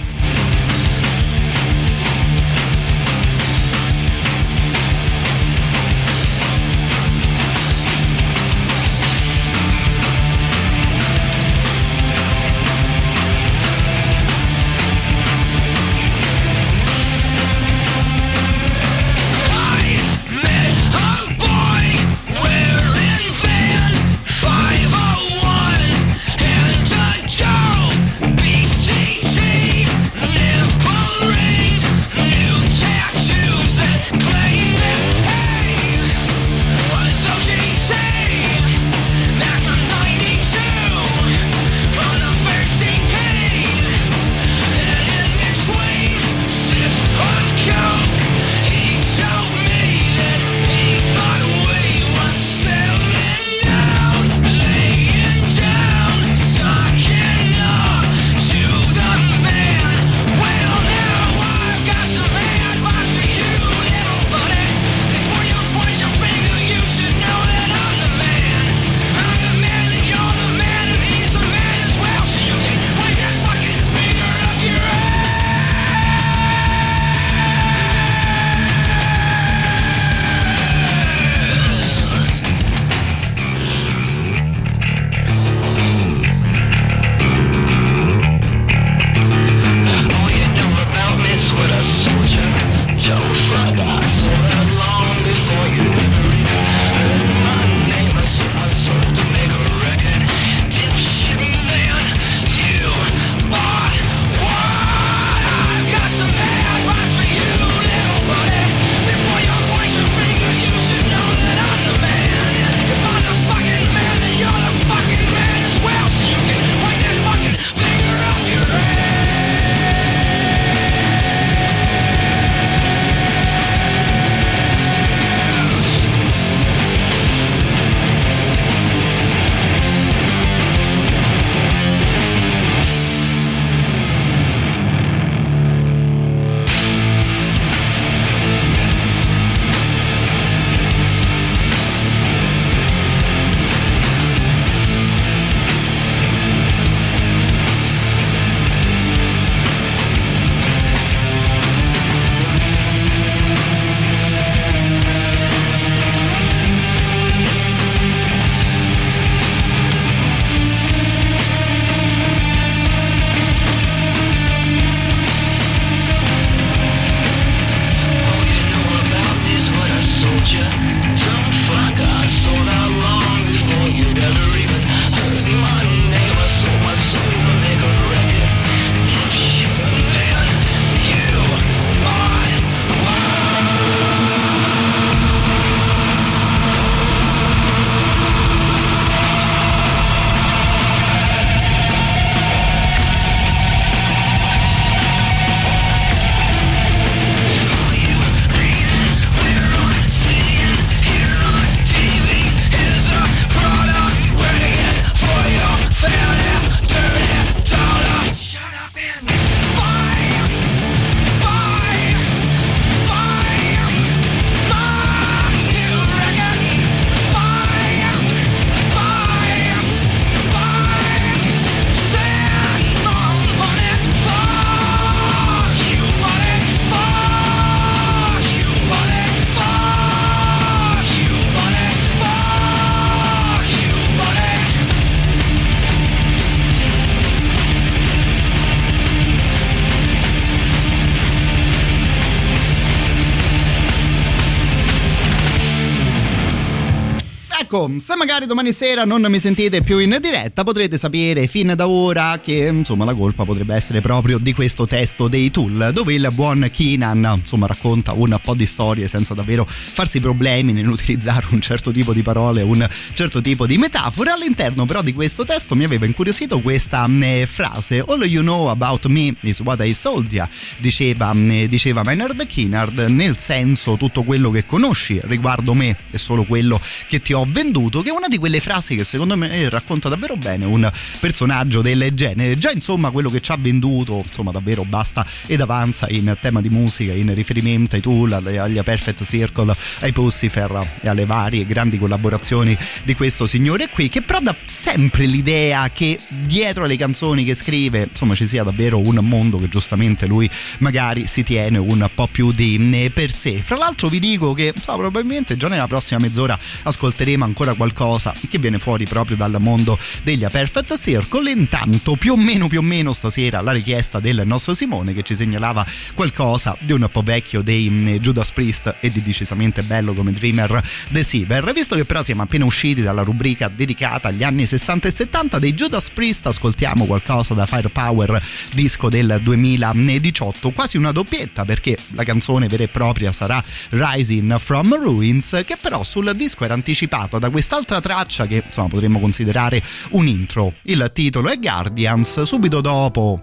Ecco, se magari domani sera non mi sentite più in diretta, potrete sapere fin da ora che insomma la colpa potrebbe essere proprio di questo testo dei Tool, dove il buon Keenan insomma racconta un po' di storie senza davvero farsi problemi nell'utilizzare un certo tipo di parole, un certo tipo di metafore. All'interno però di questo testo mi aveva incuriosito questa mh, frase: All you know about me is what I sold ya, diceva, mh, diceva Maynard Keenard, nel senso tutto quello che conosci riguardo me è solo quello che ti ho venduto, che è una di quelle frasi che secondo me racconta davvero bene un personaggio del genere. Già insomma quello che ci ha venduto, insomma davvero basta ed avanza in tema di musica, in riferimento ai Tool, agli Perfect Circle, ai Pussifer e alle varie grandi collaborazioni di questo signore qui, che però dà sempre l'idea che dietro alle canzoni che scrive, insomma ci sia davvero un mondo che giustamente lui magari si tiene un po' più di per sé. Fra l'altro vi dico che insomma, probabilmente già nella prossima mezz'ora ascolteremo ancora qualcosa che viene fuori proprio dal mondo degli Perfect Circle. Intanto, più o meno, più o meno stasera la richiesta del nostro Simone che ci segnalava qualcosa di un po' vecchio dei mm, Judas Priest e di decisamente bello come Dreamer Deceiver. Visto che però siamo appena usciti dalla rubrica dedicata agli anni 60 e 70 dei Judas Priest, ascoltiamo qualcosa da Firepower, disco del 2018, quasi una doppietta perché la canzone vera e propria sarà Rising from Ruins, che però sul disco era anticipata da quest'altra traccia che insomma potremmo considerare un intro. Il titolo è Guardians, subito dopo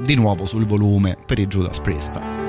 di nuovo sul volume per i Judas Priest.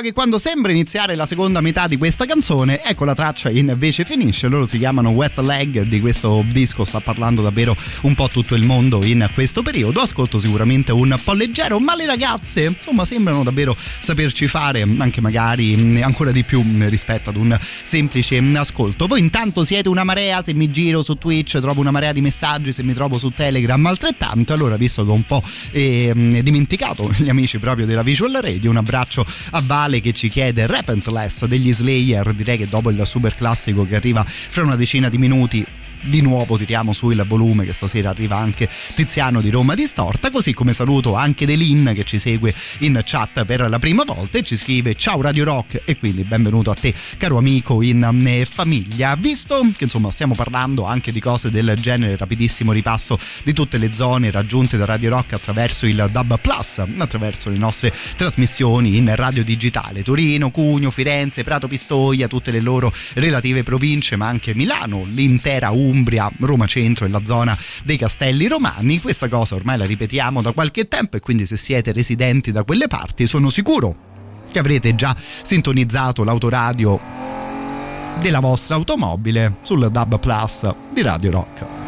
Che quando sembra iniziare la seconda metà di questa canzone, ecco la traccia invece finisce. Loro si chiamano Wet Leg di questo disco, sta parlando davvero un po' tutto il mondo in questo periodo. Ascolto sicuramente un po' leggero, ma le ragazze insomma sembrano davvero saperci fare anche magari ancora di più rispetto ad un semplice ascolto. Voi intanto siete una marea, se mi giro su Twitch trovo una marea di messaggi, se mi trovo su Telegram altrettanto. Allora, visto che ho un po' eh, dimenticato gli amici proprio della Visual Radio, un abbraccio a Vale che ci chiede Repentless degli Slayer. Direi che dopo il super classico che arriva fra una decina di minuti di nuovo tiriamo su il volume che stasera arriva anche Tiziano di Roma Distorta così come saluto anche Delin che ci segue in chat per la prima volta e ci scrive ciao Radio Rock e quindi benvenuto a te caro amico in eh, famiglia. Visto che insomma stiamo parlando anche di cose del genere rapidissimo ripasso di tutte le zone raggiunte da Radio Rock attraverso il Dub Plus attraverso le nostre trasmissioni in radio digitale. Torino, Cugno, Firenze, Prato Pistoia tutte le loro relative province ma anche Milano l'intera Umbria, Roma Centro e la zona dei Castelli Romani. Questa cosa ormai la ripetiamo da qualche tempo e quindi se siete residenti da quelle parti sono sicuro che avrete già sintonizzato l'autoradio della vostra automobile sul DAB Plus di Radio Rock.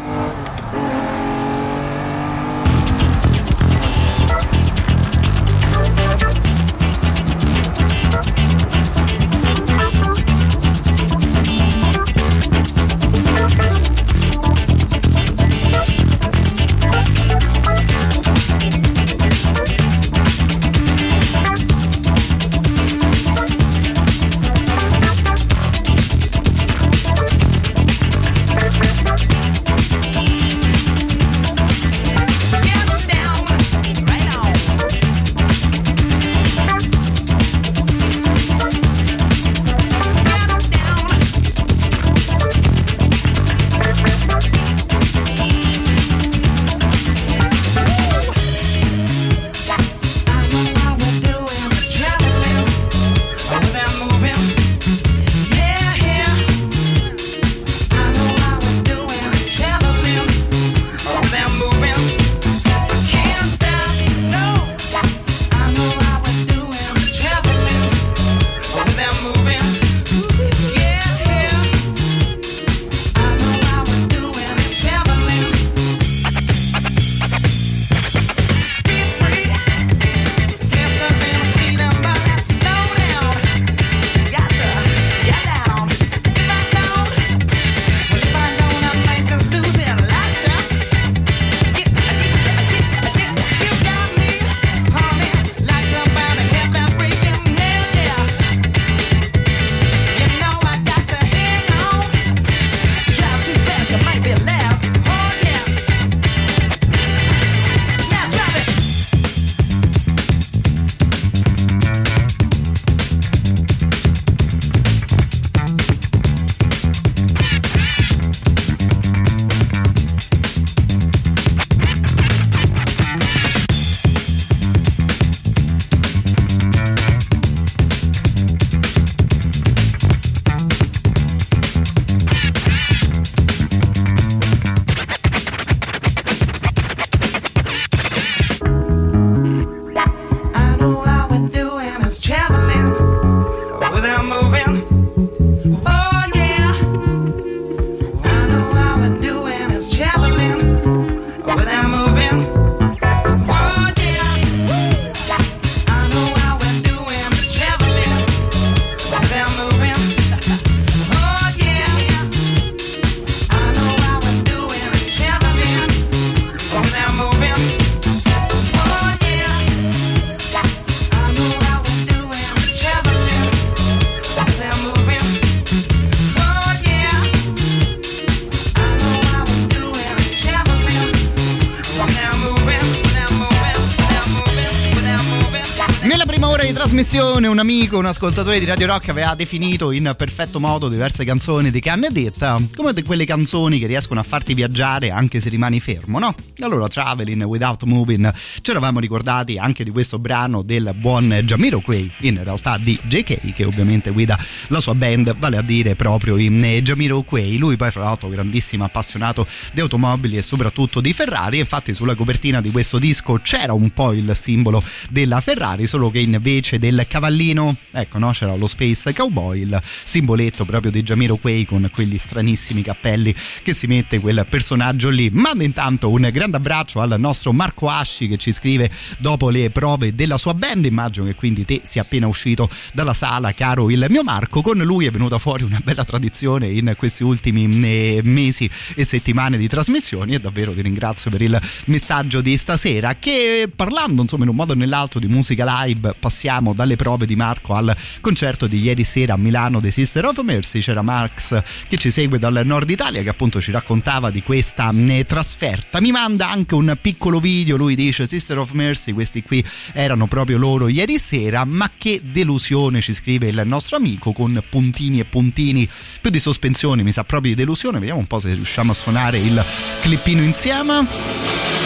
Amico, un ascoltatore di Radio Rock aveva definito in perfetto modo diverse canzoni di Canne Detta come di quelle canzoni che riescono a farti viaggiare anche se rimani fermo, no? Allora Traveling Without Moving ci eravamo ricordati anche di questo brano del buon Jamiroquai, in realtà di JK che ovviamente guida la sua band, vale a dire proprio in Jamiroquai. Lui poi fra l'altro grandissimo appassionato di automobili e soprattutto di Ferrari, infatti sulla copertina di questo disco c'era un po' il simbolo della Ferrari, solo che invece del cavallino, ecco no, c'era lo Space Cowboy, il simboletto proprio di Jamiroquai con quegli stranissimi cappelli che si mette quel personaggio lì. Mando intanto un grande abbraccio al nostro Marco Asci che ci scrive dopo le prove della sua band, immagino che quindi te sia appena uscito dalla sala, caro il mio Marco, con lui è venuta fuori una bella tradizione in questi ultimi eh, mesi e settimane di trasmissioni e davvero ti ringrazio per il messaggio di stasera che parlando insomma in un modo o nell'altro di musica live passiamo dalle prove di Marco al concerto di ieri sera a Milano dei Sister of Mercy. C'era Marx che ci segue dal nord Italia che appunto ci raccontava di questa eh, trasferta. Mi manda anche un piccolo video lui dice Sister of Mercy questi qui erano proprio loro ieri sera ma che delusione ci scrive il nostro amico con puntini e puntini. Più di sospensione mi sa proprio di delusione. Vediamo un po' se riusciamo a suonare il clippino insieme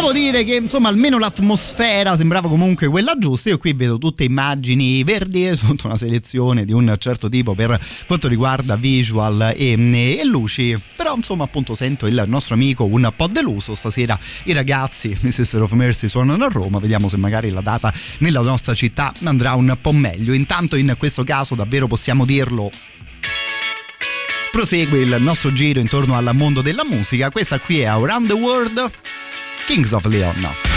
devo dire che insomma almeno l'atmosfera sembrava comunque quella giusta. Io qui vedo tutte immagini verdi tutta una selezione di un certo tipo per quanto riguarda visual e, e luci. Però insomma appunto sento il nostro amico un po' deluso stasera. I ragazzi Mrs. of Mercy suonano a Roma. Vediamo se magari la data nella nostra città andrà un po' meglio. Intanto in questo caso davvero possiamo dirlo. Prosegue il nostro giro intorno al mondo della musica. Questa qui è Around the World Kings of Leon.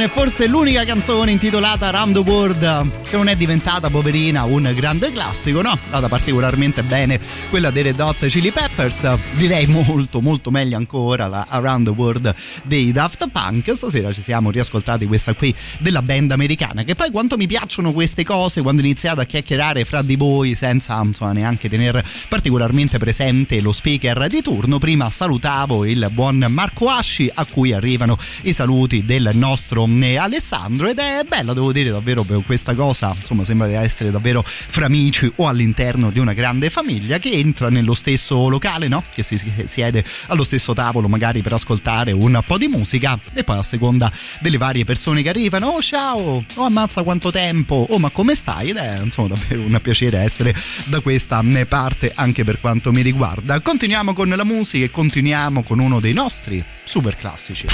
Leon è forse l'unica canzone intitolata Round the World che non è diventata poverina un grande classico, no? È particolarmente bene quella dei Red Hot Chili Peppers, direi molto molto meglio ancora la Around the World dei Daft Punk. Stasera ci siamo riascoltati questa qui della band americana, che poi quanto mi piacciono queste cose quando iniziate a chiacchierare fra di voi senza insomma, neanche tenere particolarmente presente lo speaker di turno. Prima salutavo il buon Marco Asci a cui arrivano i saluti del nostro Alessandro ed è bella devo dire davvero questa cosa insomma sembra di essere davvero fra amici o all'interno di una grande famiglia che entra nello stesso locale no? che si siede allo stesso tavolo magari per ascoltare un po' di musica e poi a seconda delle varie persone che arrivano oh ciao oh ammazza quanto tempo oh ma come stai ed è insomma davvero un piacere essere da questa eh, parte anche per quanto mi riguarda continuiamo con la musica e continuiamo con uno dei nostri super classici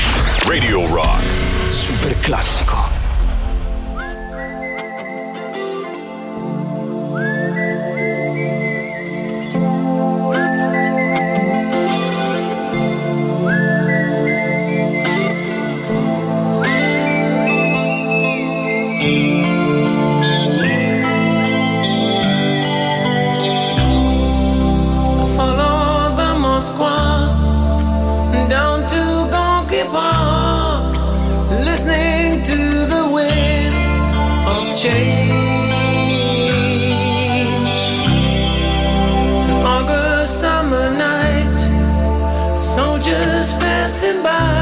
Radio Rock. Super classico. Passing by,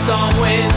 like a storm wind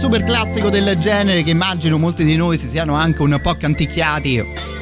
super classico del genere che immagino molti di noi si siano anche un po' canticchiati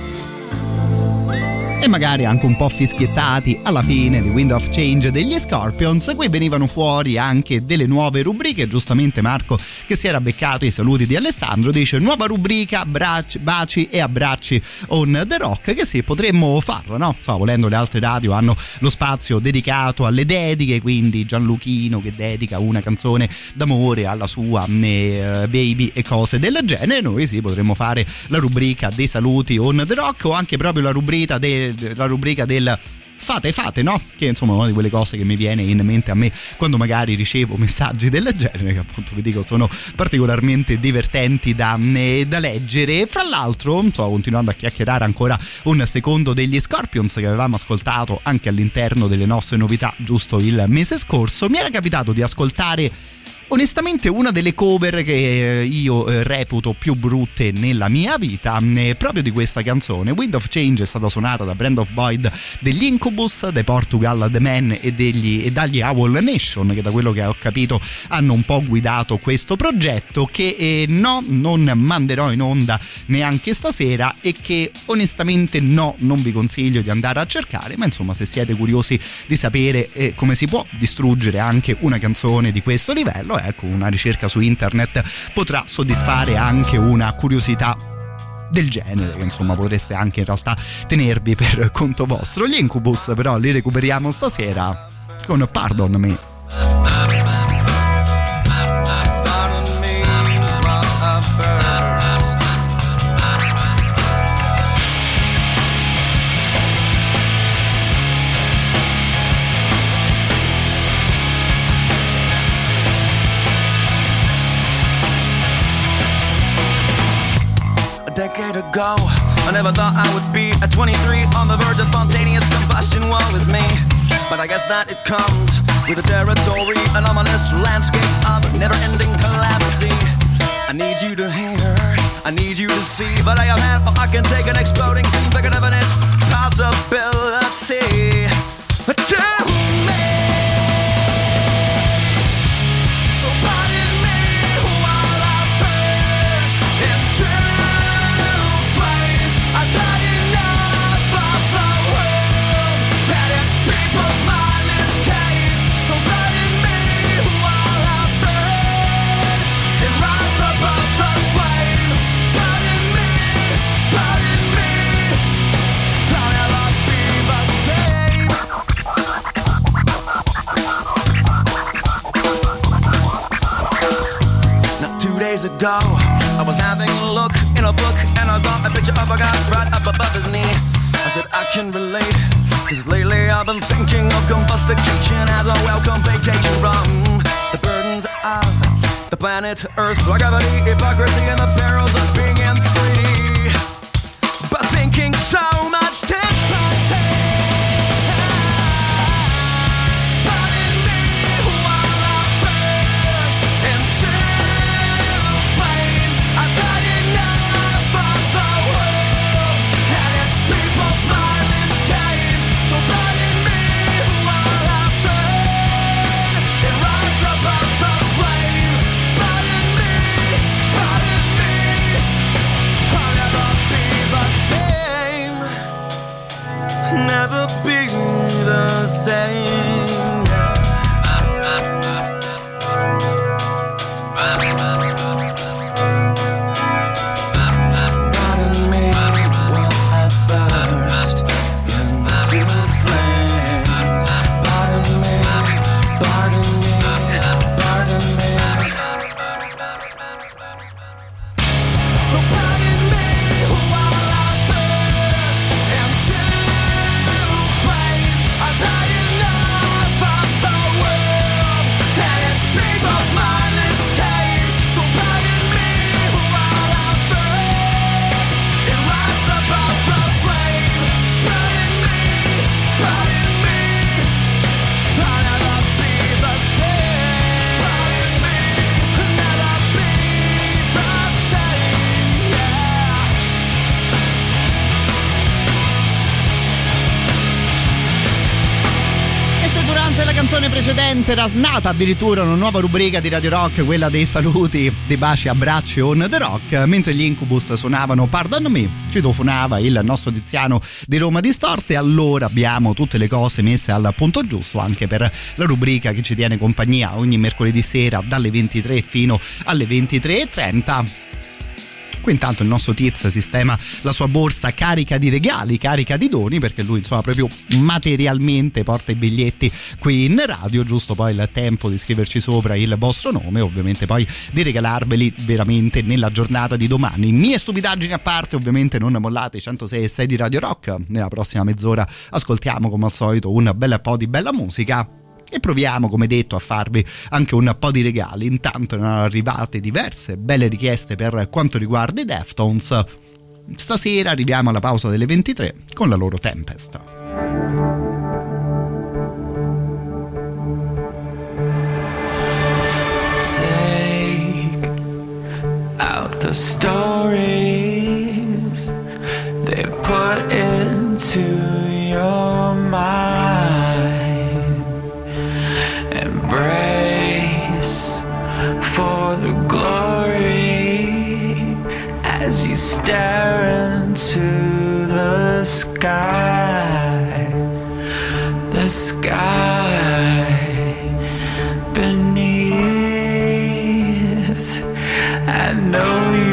e magari anche un po' fischiettati alla fine di Wind of Change degli Scorpions. Qui venivano fuori anche delle nuove rubriche. Giustamente Marco, che si era beccato i saluti di Alessandro, dice nuova rubrica bracci, baci e abbracci on the rock. Che sì, potremmo farlo, no? Insomma, volendo le altre radio hanno lo spazio dedicato alle dediche, quindi Gianluchino che dedica una canzone d'amore alla sua eh, baby e cose del genere. Noi sì, potremmo fare la rubrica dei saluti on the rock o anche proprio la rubrica del la rubrica del fate fate no? Che insomma è una di quelle cose che mi viene in mente a me quando magari ricevo messaggi del genere che appunto vi dico sono particolarmente divertenti da, eh, da leggere. Fra l'altro sto continuando a chiacchierare ancora un secondo degli Scorpions che avevamo ascoltato anche all'interno delle nostre novità giusto il mese scorso mi era capitato di ascoltare Onestamente una delle cover che io eh, reputo più brutte nella mia vita è proprio di questa canzone. Wind of Change è stata suonata da Brand of Void degli Incubus, dai Portugal The Man e, degli, e dagli Owl Nation che da quello che ho capito hanno un po' guidato questo progetto che eh, no, non manderò in onda neanche stasera e che onestamente no, non vi consiglio di andare a cercare, ma insomma se siete curiosi di sapere eh, come si può distruggere anche una canzone di questo livello, ecco una ricerca su internet potrà soddisfare anche una curiosità del genere insomma potreste anche in realtà tenervi per conto vostro. Gli incubus però li recuperiamo stasera con Pardon Me ago, I never thought I would be at 23 on the verge of spontaneous combustion. Woe me. But I guess that it comes with the territory, an ominous landscape of never ending calamity. I need you to hear, I need you to see, but I am half I can take an exploding scene, figure of an possibility. Tell days ago, I was having a look in a book and I saw a picture of a guy right up above his knee. I said, I can relate, cause lately I've been thinking of combustication as a welcome vacation from the burdens of the planet Earth, gravity, hypocrisy, and the perils of Never precedente era nata addirittura una nuova rubrica di Radio Rock, quella dei saluti, dei baci, abbracci on the rock, mentre gli Incubus suonavano Pardon Me, citofonava il nostro Tiziano di Roma Distorte, allora abbiamo tutte le cose messe al punto giusto anche per la rubrica che ci tiene compagnia ogni mercoledì sera dalle 23 fino alle 23.30 Qui intanto il nostro Tiz sistema la sua borsa carica di regali, carica di doni, perché lui insomma proprio materialmente porta i biglietti qui in radio, giusto poi il tempo di scriverci sopra il vostro nome, ovviamente poi di regalarveli veramente nella giornata di domani. Mie stupidaggini a parte, ovviamente non mollate i 106 e 6 di Radio Rock. Nella prossima mezz'ora ascoltiamo come al solito un bel po' di bella musica e proviamo come detto a farvi anche un po' di regali. Intanto erano arrivate diverse belle richieste per quanto riguarda i Deftones. Stasera arriviamo alla pausa delle 23 con la loro Tempest. Out the stories they put into your mind. Embrace for the glory as you stare into the sky. The sky beneath. I know you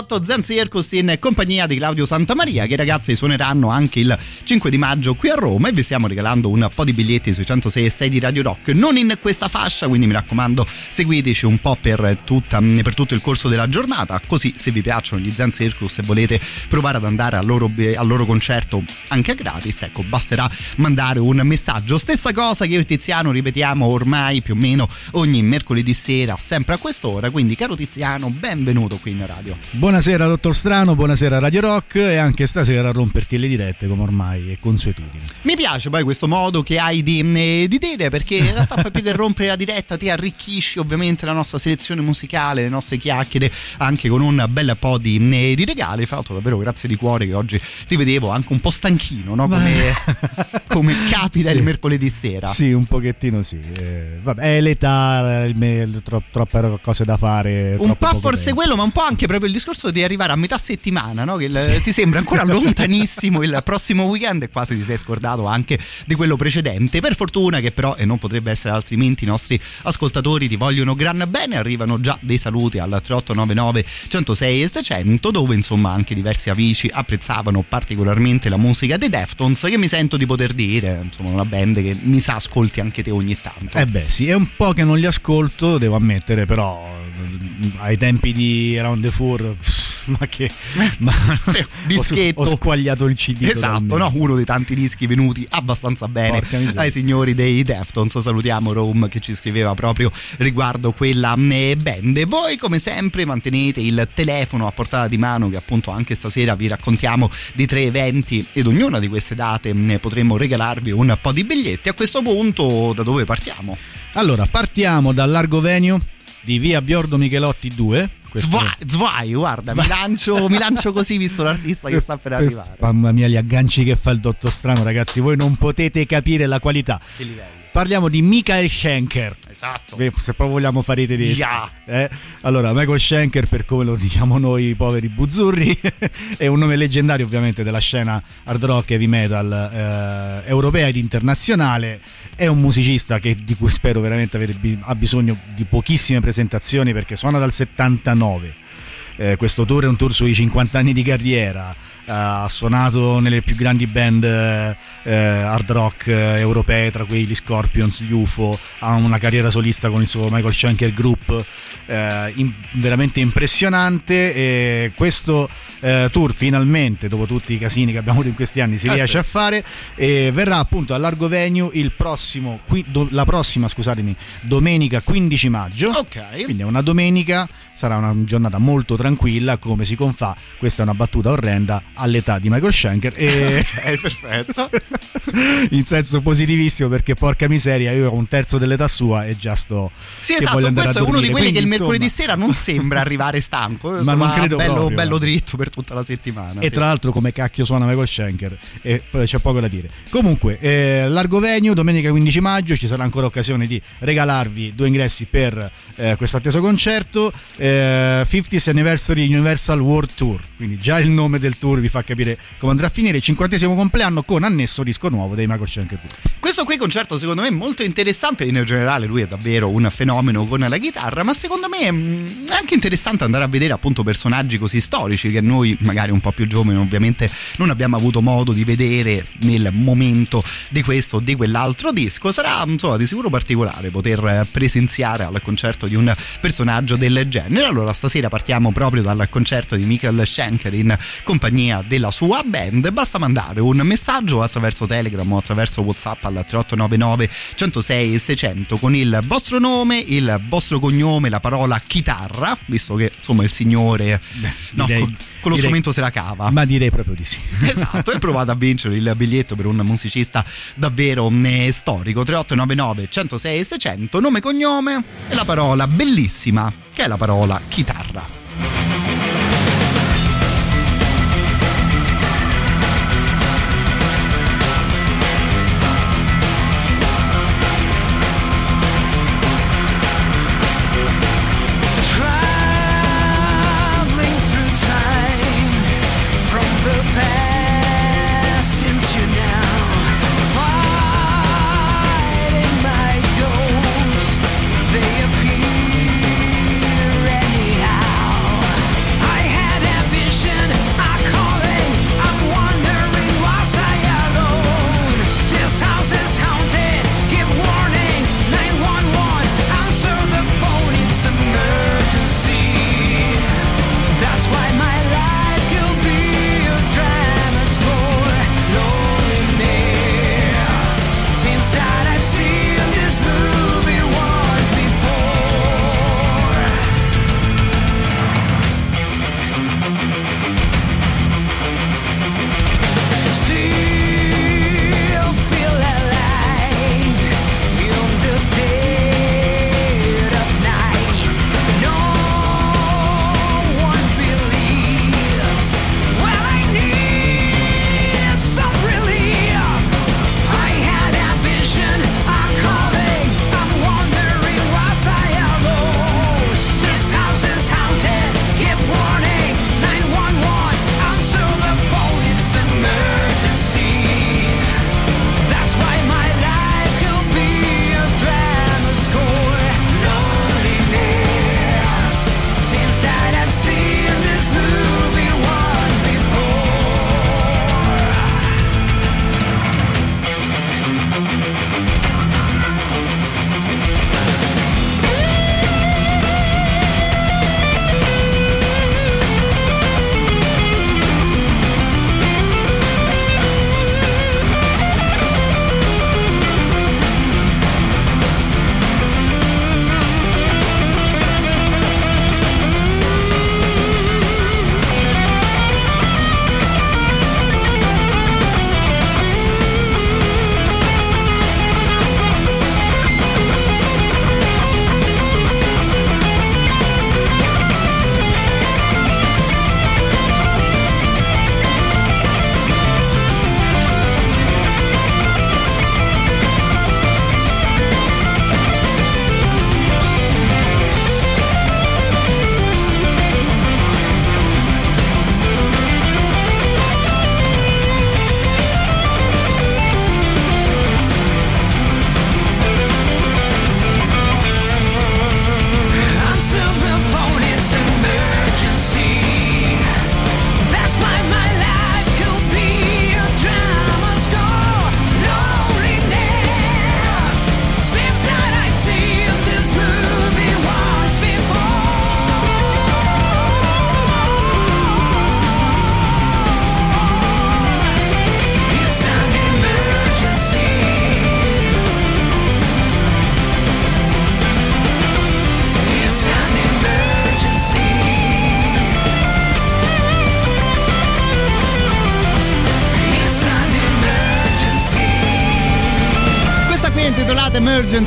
2018 Zen Circus in compagnia di Claudio Santamaria che ragazzi suoneranno anche il 5 di maggio qui a Roma e vi stiamo regalando un po' di biglietti sui 106 e 6 di Radio Rock. Non in questa fascia quindi mi raccomando seguiteci un po' per, tutta, per tutto il corso della giornata così se vi piacciono gli Zen Circus e volete provare ad andare al loro, al loro concerto anche gratis ecco basterà mandare un messaggio. Stessa cosa che io e Tiziano ripetiamo ormai più o meno ogni mercoledì sera sempre a quest'ora quindi caro Tiziano benvenuto qui in radio. Buon Buonasera dottor Strano, buonasera Radio Rock e anche stasera a romperti le dirette come ormai è consuetudine. Mi piace poi questo modo che hai di, eh, di dire perché in realtà più che rompere la diretta ti arricchisci ovviamente la nostra selezione musicale, le nostre chiacchiere anche con un bel po' di, eh, di regali. Fra l'altro davvero grazie di cuore che oggi ti vedevo anche un po' stanchino, no? come, come capita Sì. il mercoledì sera. Sì, un pochettino sì. Eh, vabbè, è l'età, il me- tro- troppe cose da fare. Un po' forse tempo. quello, ma un po' anche proprio il discorso di arrivare a metà settimana, no? che il- ti sembra ancora lontanissimo il prossimo weekend e quasi ti sei scordato anche di quello precedente. Per fortuna che però, e non potrebbe essere altrimenti, i nostri ascoltatori ti vogliono gran bene, arrivano già dei saluti al 3899 106 e 600 dove insomma anche diversi amici apprezzavano particolarmente la musica dei Deftones che mi sento di poter dire, insomma una band che mi sa ascolti anche te ogni tanto. Eh beh, sì, è un po' che non li ascolto, devo ammettere, però mm, ai tempi di Around the Four, ma che... Ma, Sì, dischetto. Ho, ho squagliato il CD. Esatto, no? uno dei tanti dischi venuti abbastanza bene ai signori dei Deftones. Salutiamo Rome che ci scriveva proprio riguardo quella eh, band. E voi, come sempre, mantenete il telefono a portata di mano, che appunto anche stasera vi raccontiamo di tre eventi ed ognuna di queste date ne potremmo regalarvi un po' di biglietti. A questo punto, da dove partiamo? Allora, partiamo dal largo venue di via Biordo Michelotti 2. Questo- Zvai, guarda, mi lancio, mi lancio così visto l'artista che sta per arrivare. Mamma mia, gli agganci che fa il dottor Strano, ragazzi, voi non potete capire la qualità. Che livello. Parliamo di Michael Schenker. Esatto. Beh, Se proprio vogliamo fare i tedeschi. Yeah. eh. Allora, Michael Schenker, per come lo diciamo noi poveri buzzurri, è un nome leggendario ovviamente della scena hard rock heavy metal eh, europea ed internazionale. È un musicista che- di cui spero veramente avere ha bisogno di pochissime presentazioni perché suona dal 79. Eh, questo tour è un tour sui 50 anni di carriera. Eh, ha suonato nelle più grandi band eh, eh, hard rock eh, europee, tra cui gli Scorpions, gli UFO. Ha una carriera solista con il suo Michael Schenker Group eh, in- veramente impressionante. E questo tour, finalmente, dopo tutti i casini che abbiamo avuto in questi anni, si Ah, riesce sì. a fare. E verrà appunto a Largo Venue il prossimo, qui- do- la prossima, scusatemi, domenica 15 maggio. Ok. Quindi è una domenica, sarà una giornata molto tranquilla, come si confà. Questa è una battuta orrenda all'età di Michael Schenker. E Ok, perfetto. in senso positivissimo, perché porca miseria, io ho un terzo dell'età sua e già sto. Sì, esatto, questo è uno di quelli che il Quindi, mercoledì insomma, sera non sembra arrivare stanco, Ma insomma, non credo bello, proprio. bello dritto per tutta la settimana. E sì. tra l'altro come cacchio suona Michael Schenker e c'è poco da dire. Comunque, eh, Largo Venue, domenica 15 maggio, ci sarà ancora occasione di regalarvi due ingressi per eh, questo atteso concerto. Eh, 50th Anniversary Universal World Tour, quindi già il nome del tour vi fa capire come andrà a finire. Il 50 compleanno con annesso disco nuovo dei Michael Schenker. Questo qui concerto secondo me è molto interessante, in generale lui è davvero un fenomeno con la chitarra, ma secondo me mh, è anche interessante andare a vedere appunto personaggi così storici che noi magari un po' più giovani ovviamente non abbiamo avuto modo di vedere nel momento di questo o di quell'altro disco. Sarà insomma di sicuro particolare poter presenziare al concerto di un personaggio del genere. Allora stasera partiamo proprio dal concerto di Michael Schenker in compagnia della sua band. Basta mandare un messaggio attraverso Telegram o attraverso WhatsApp al 3899 106 600 con il vostro nome, il vostro cognome, la parola chitarra, visto che insomma il signore no, direi- con, con lo direi- strumento se la cava. Ma direi proprio di sì. Esatto, e provate a vincere il biglietto per un musicista davvero eh, storico. 3899 106 600, nome cognome e la parola bellissima, che è la parola chitarra.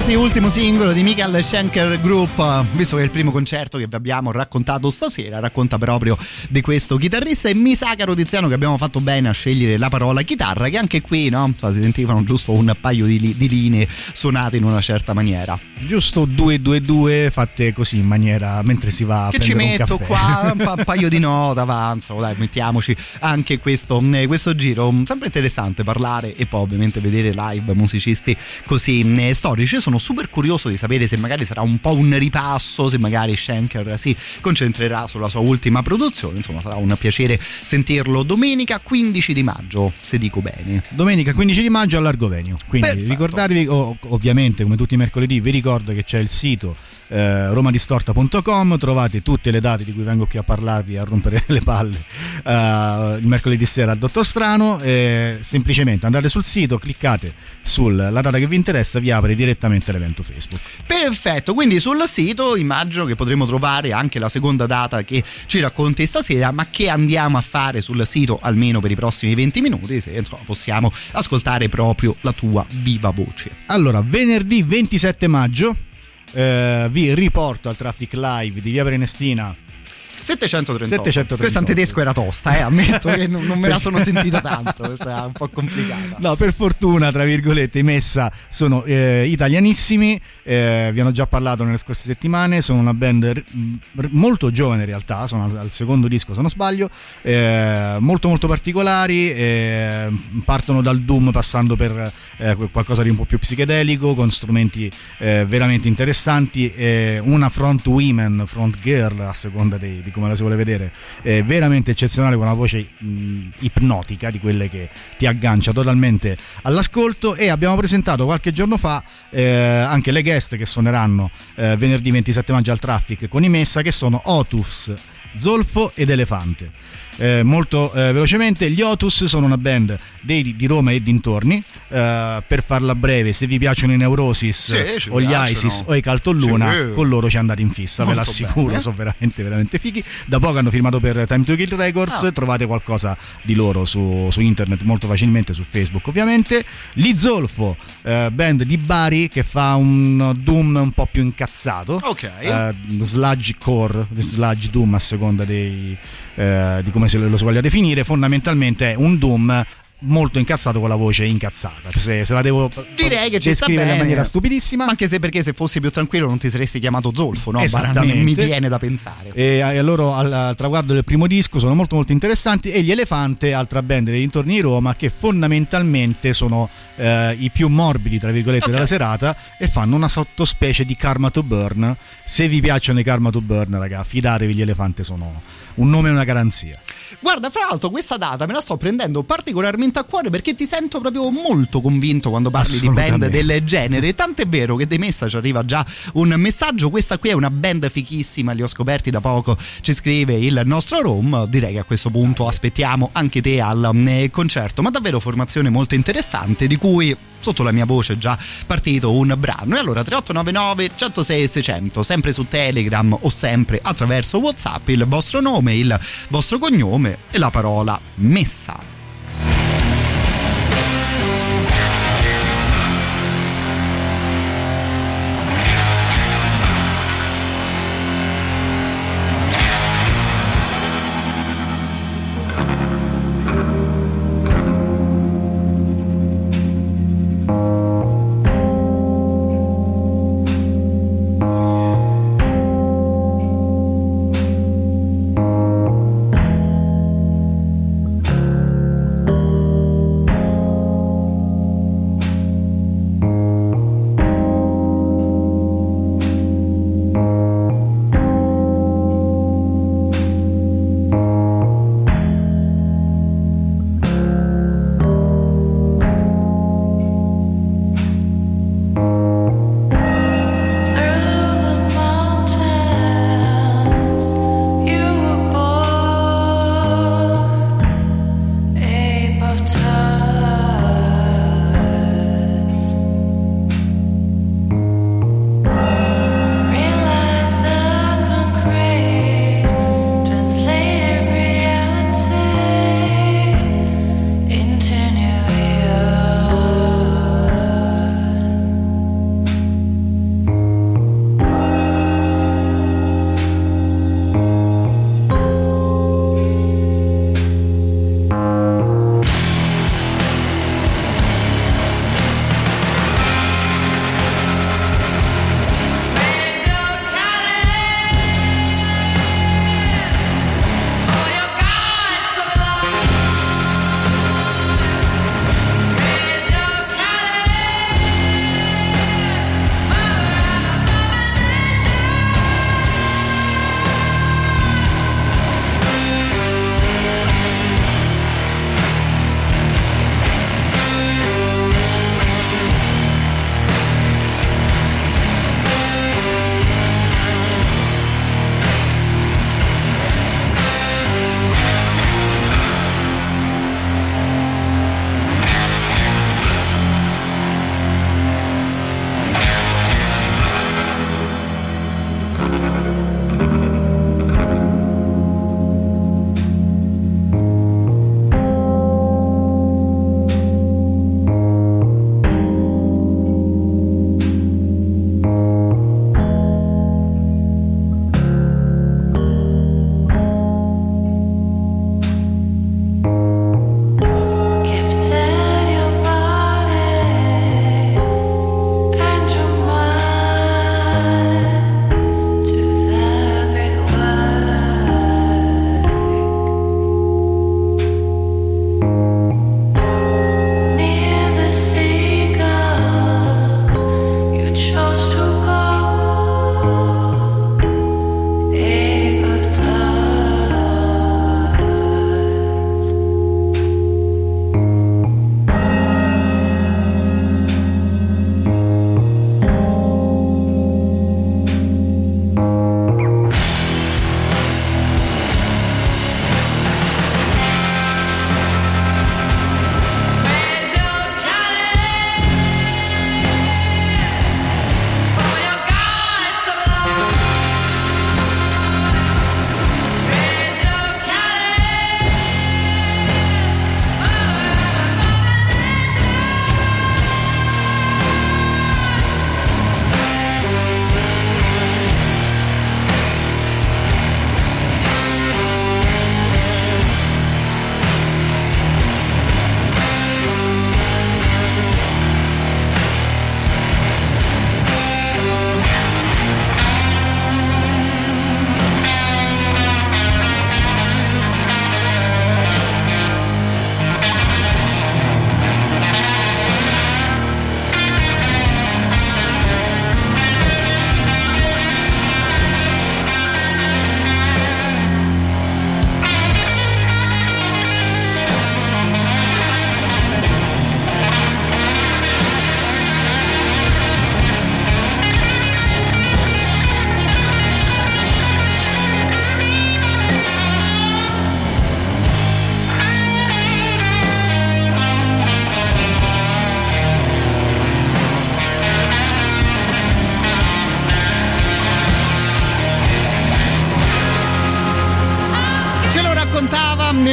Emergency, ultimo singolo di Michael Schenker Group, visto che è il primo concerto che vi abbiamo raccontato stasera, racconta proprio di questo chitarrista e mi sa caro Tiziano che abbiamo fatto bene a scegliere la parola chitarra, che anche qui no, si sentivano giusto un paio di, di linee suonate in una certa maniera. Giusto 2-2-2 fatte così in maniera mentre si va a Che ci un metto caffè. qua un, pa- un paio di note avanzano, dai mettiamoci anche questo, eh, questo giro, sempre interessante parlare e poi ovviamente vedere live musicisti così eh, storici. Sono super curioso di sapere se magari sarà un po' un ripasso, se magari Schenker si concentrerà sulla sua ultima produzione, insomma sarà un piacere sentirlo domenica 15 di maggio, se dico bene. Domenica 15 di maggio all'Argovenio. Quindi Perfetto. ricordatevi, ovviamente come tutti i mercoledì, vi ricordo che c'è il sito eh, romadistorta.com, trovate tutte le date di cui vengo qui a parlarvi, a rompere le palle eh, il mercoledì sera al Dottor Strano. eh, semplicemente andate sul sito, cliccate sulla data che vi interessa, vi apre direttamente l'evento Facebook. Perfetto, quindi sul sito immagino che potremo trovare anche la seconda data che ci racconti stasera, ma che andiamo a fare sul sito almeno per i prossimi 20 minuti, se insomma, possiamo ascoltare proprio la tua viva voce. Allora, venerdì 27 maggio eh, vi riporto al Traffic Live di Via Prenestina 738. 738. Questa in tedesco era tosta, eh, ammetto che non, non me la sono sentita tanto, questa è un po' complicata. No, per fortuna, tra virgolette, i Messa sono eh, italianissimi, eh, vi hanno già parlato nelle scorse settimane, sono una band r- r- molto giovane in realtà, sono al, al secondo disco se non sbaglio, eh, molto molto particolari, eh, partono dal Doom passando per eh, qualcosa di un po' più psichedelico, con strumenti veramente interessanti, una front women, front girl a seconda dei- di come la si vuole vedere, eh, veramente eccezionale con una voce mh, ipnotica di quelle che ti aggancia totalmente all'ascolto e abbiamo presentato qualche giorno fa eh, anche le guest che suoneranno eh, venerdì 27 maggio al Traffic con i Messa che sono Otus, Zolfo ed Elefante. Eh, molto eh, velocemente, gli Otus sono una band dei- di Roma e dintorni. Eh, per farla breve, se vi piacciono i Neurosis Sì, o gli piacciono. ISIS o i Caltoluna, Sì. con loro ci andate in fissa, ve l'assicuro. bene. Sono veramente, veramente fighi. Da poco hanno firmato per Time to Kill Records. Ah. Trovate qualcosa di loro su, su internet molto facilmente, su Facebook ovviamente. Li Zolfo, eh, band di Bari che fa un Doom un po' più incazzato. Ok. Eh, sludge core, sludge Doom a seconda dei, eh, di come se lo si voglia definire. Fondamentalmente è un Doom molto incazzato con la voce incazzata. Se, se la devo Direi che ci sta descrivere bene. in maniera stupidissima. Anche se perché se fossi più tranquillo non ti saresti chiamato Zolfo, no? Mi viene da pensare. E a loro al, al traguardo del primo disco sono molto molto interessanti e gli Elefante, altra band dei dintorni di Roma che fondamentalmente sono eh, i più morbidi tra virgolette della serata e fanno una sottospecie di Karma to Burn. Se vi piacciono i Karma to Burn, raga, fidatevi, gli Elefante sono un nome e una garanzia. Guarda, fra l'altro questa data me la sto prendendo particolarmente a cuore perché ti sento proprio molto convinto quando parli di band del genere. Tant'è vero che dei Messa ci arriva già un messaggio. Questa qui è una band fichissima, li ho scoperti da poco. Ci scrive il nostro Rom. Direi che a questo punto aspettiamo anche te al eh, concerto. Ma davvero formazione molto interessante di cui sotto la mia voce è già partito un brano. E allora 3899 106 600, sempre su Telegram o sempre attraverso WhatsApp, il vostro nome, il vostro cognome e la parola messa.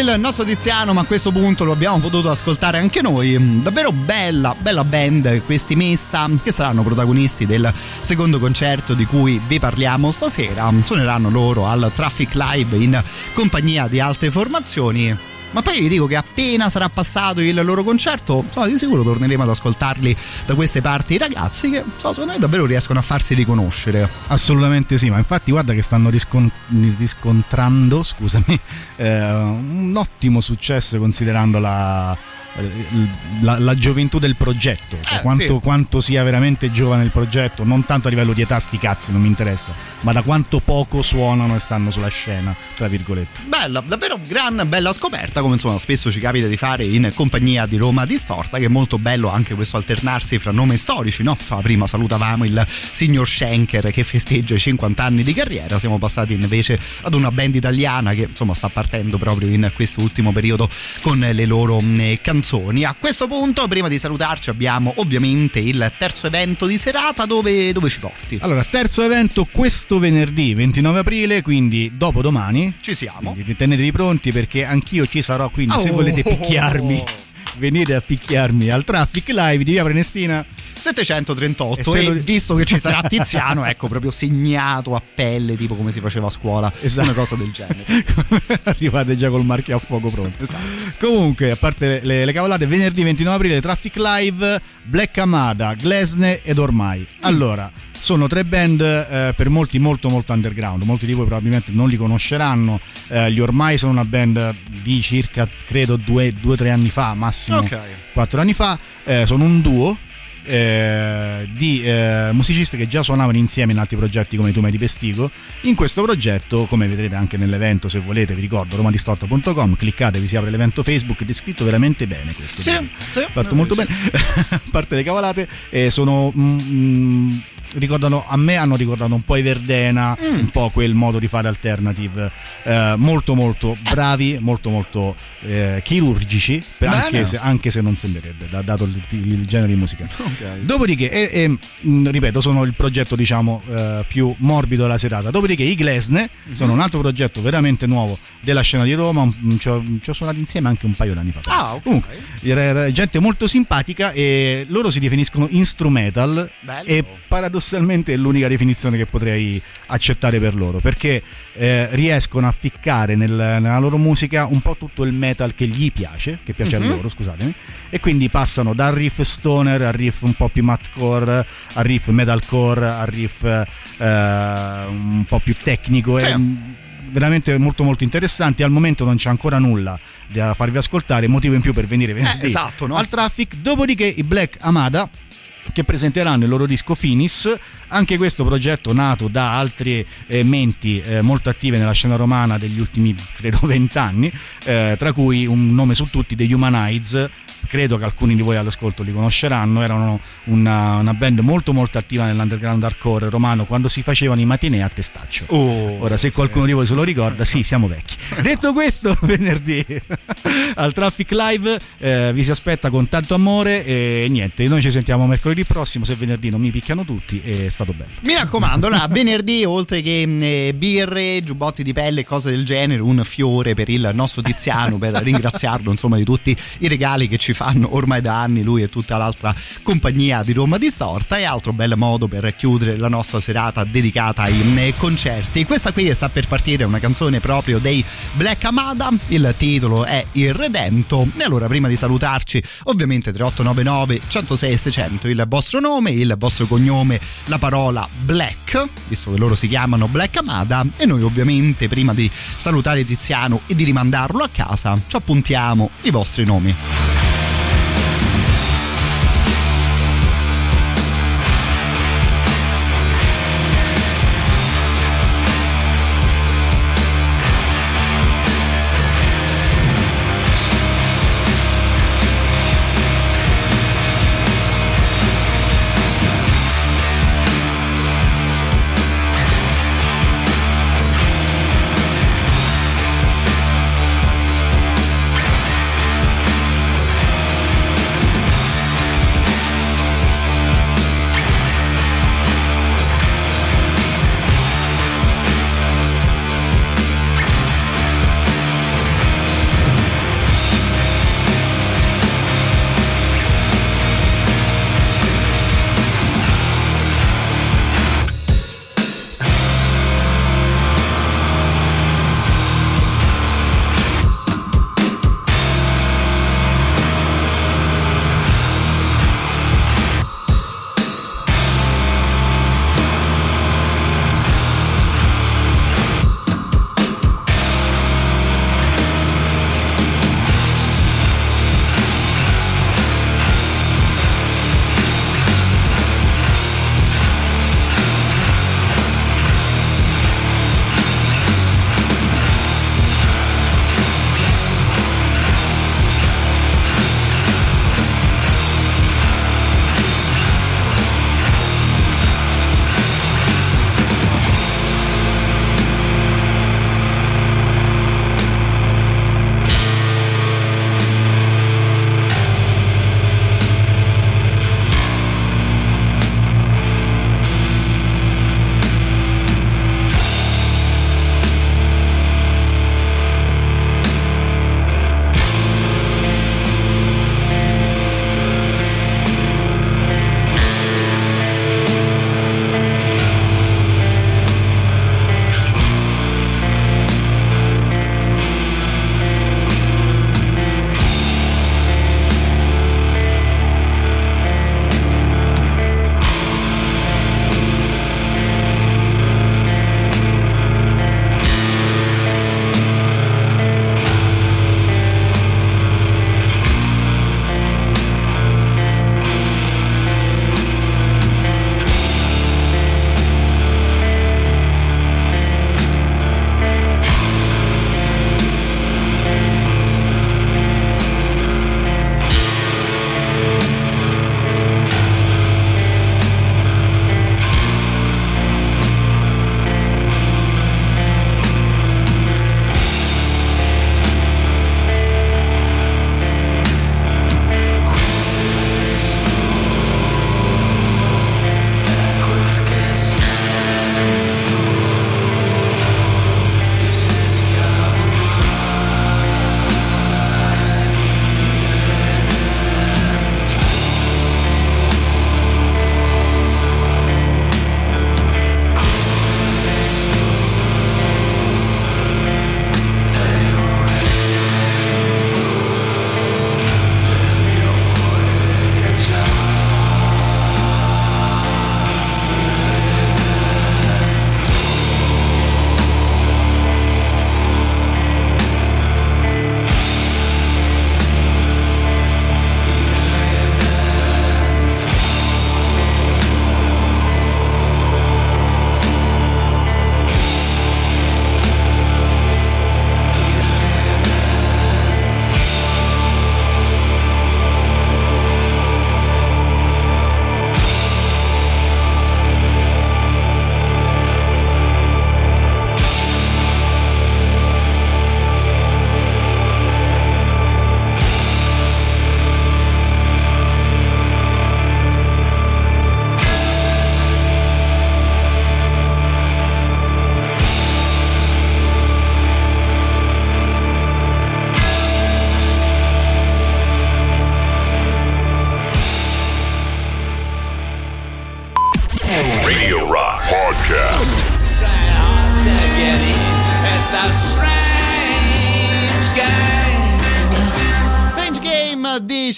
Il nostro Tiziano, ma a questo punto lo abbiamo potuto ascoltare anche noi. Mm, Davvero bella, bella band questi Messa, che saranno protagonisti del secondo concerto di cui vi parliamo stasera. Suoneranno loro al Traffic Live in compagnia di altre formazioni. Ma poi vi dico che appena sarà passato il loro concerto, insomma, di sicuro torneremo ad ascoltarli da queste parti i ragazzi che so, secondo me davvero riescono a farsi riconoscere. Assolutamente sì, ma infatti guarda che stanno riscon- riscontrando, scusami, eh, un ottimo successo considerando la, la, la gioventù del progetto, cioè Eh, quanto, sì. quanto sia veramente giovane il progetto, non tanto a livello di età sti cazzi, non mi interessa, ma da quanto poco suonano e stanno sulla scena, tra virgolette. Bella, davvero gran bella scoperta, come insomma spesso ci capita di fare in compagnia di Roma Distorta, che è molto bello anche questo alternarsi fra nomi storici, no? Insomma, prima salutavamo il signor Schenker che festeggia i 50 anni di carriera, siamo passati invece ad una band italiana che insomma sta partendo proprio in questo ultimo periodo con le loro mh, canzoni. A questo punto, prima di salutarci, abbiamo ovviamente il terzo evento di serata dove, dove ci porti? Allora, terzo evento questo venerdì 29 aprile, quindi dopo domani. Ci siamo. Quindi tenetevi pronti perché anch'io ci sarò, quindi se Oh. volete picchiarmi, venite a picchiarmi al Traffic Live di Via Prenestina. 738 E e, lo- visto che ci sarà Tiziano ecco proprio segnato a pelle tipo come si faceva a scuola Esatto. una cosa del genere Arrivate già col marchio a fuoco pronto. Esatto. Comunque, a parte le, le cavolate, venerdì 29 aprile Traffic Live, Black Amada, Glesne ed Ormai. Allora, sono tre band eh, per molti molto molto underground, molti di voi probabilmente non li conosceranno. Eh, gli Ormai sono una band di circa, credo, due o tre anni fa, massimo Ok. quattro anni fa. Eh, sono un duo. eh, di eh, musicisti che già suonavano insieme in altri progetti come Tu di Pestigo in questo progetto come vedrete anche nell'evento se volete vi ricordo romadistorto.com cliccate vi si apre l'evento Facebook è scritto veramente bene questo Sì, sì. fatto molto bene a parte le cavolate eh, sono mm, mm, ricordano a me hanno ricordato un po' i Verdena Mm. un po' quel modo di fare alternative eh, molto molto bravi molto molto eh, chirurgici anche se, anche se non sembrerebbe da- dato il, il genere di musica Ok. Dopodiché, e, e, mh, ripeto, sono il progetto diciamo eh, più morbido della serata. Dopodiché i Glesne Mhm. sono un altro progetto veramente nuovo della scena di Roma. mh, Ci ho, ci ho suonato insieme anche un paio d'anni fa. Ah, ok. Comunque, era gente molto simpatica e loro si definiscono instrumental Bello. e paradossalmente è l'unica definizione che potrei accettare per loro perché eh, riescono a ficcare nel- nella loro musica un po' tutto il metal che gli piace, che piace Mhm. a loro, scusatemi, e quindi passano dal riff stoner al riff un po' più mathcore, al riff metalcore, al riff eh, un po' più tecnico. Sì. È mm, veramente molto molto interessanti. Al momento non c'è ancora nulla da farvi ascoltare, motivo in più per venire venerdì Eh, esatto, no? al traffic. Dopodiché i Black Amada che presenteranno il loro disco Finis, anche questo progetto nato da altre eh, menti eh, molto attive nella scena romana degli ultimi credo vent'anni, eh, tra cui un nome su tutti, The Humanides. Credo che alcuni di voi all'ascolto li conosceranno, erano una, una band molto molto attiva nell'underground hardcore romano quando si facevano i matinee a testaccio. Oh, Ora, se qualcuno di voi se lo ricorda, sì, siamo vecchi. Detto questo, venerdì al Traffic Live eh, vi si aspetta con tanto amore e niente, noi ci sentiamo mercoledì prossimo, se venerdì non mi picchiano tutti è stato bello. mi raccomando, allora, venerdì oltre che mh, eh, birre, giubbotti di pelle e cose del genere, un fiore per il nostro Tiziano per ringraziarlo insomma di tutti i regali che ci fanno ormai da anni lui e tutta l'altra compagnia di Roma Distorta e altro bel modo per chiudere la nostra serata dedicata ai eh, concerti. Questa qui sta per partire una canzone proprio dei Black Amada, il titolo è Il Redento e allora prima di salutarci ovviamente 3899 106 600 il vostro nome, il vostro cognome, la parola Black, visto che loro si chiamano Black Amada e noi ovviamente prima di salutare Tiziano e di rimandarlo a casa ci appuntiamo i vostri nomi.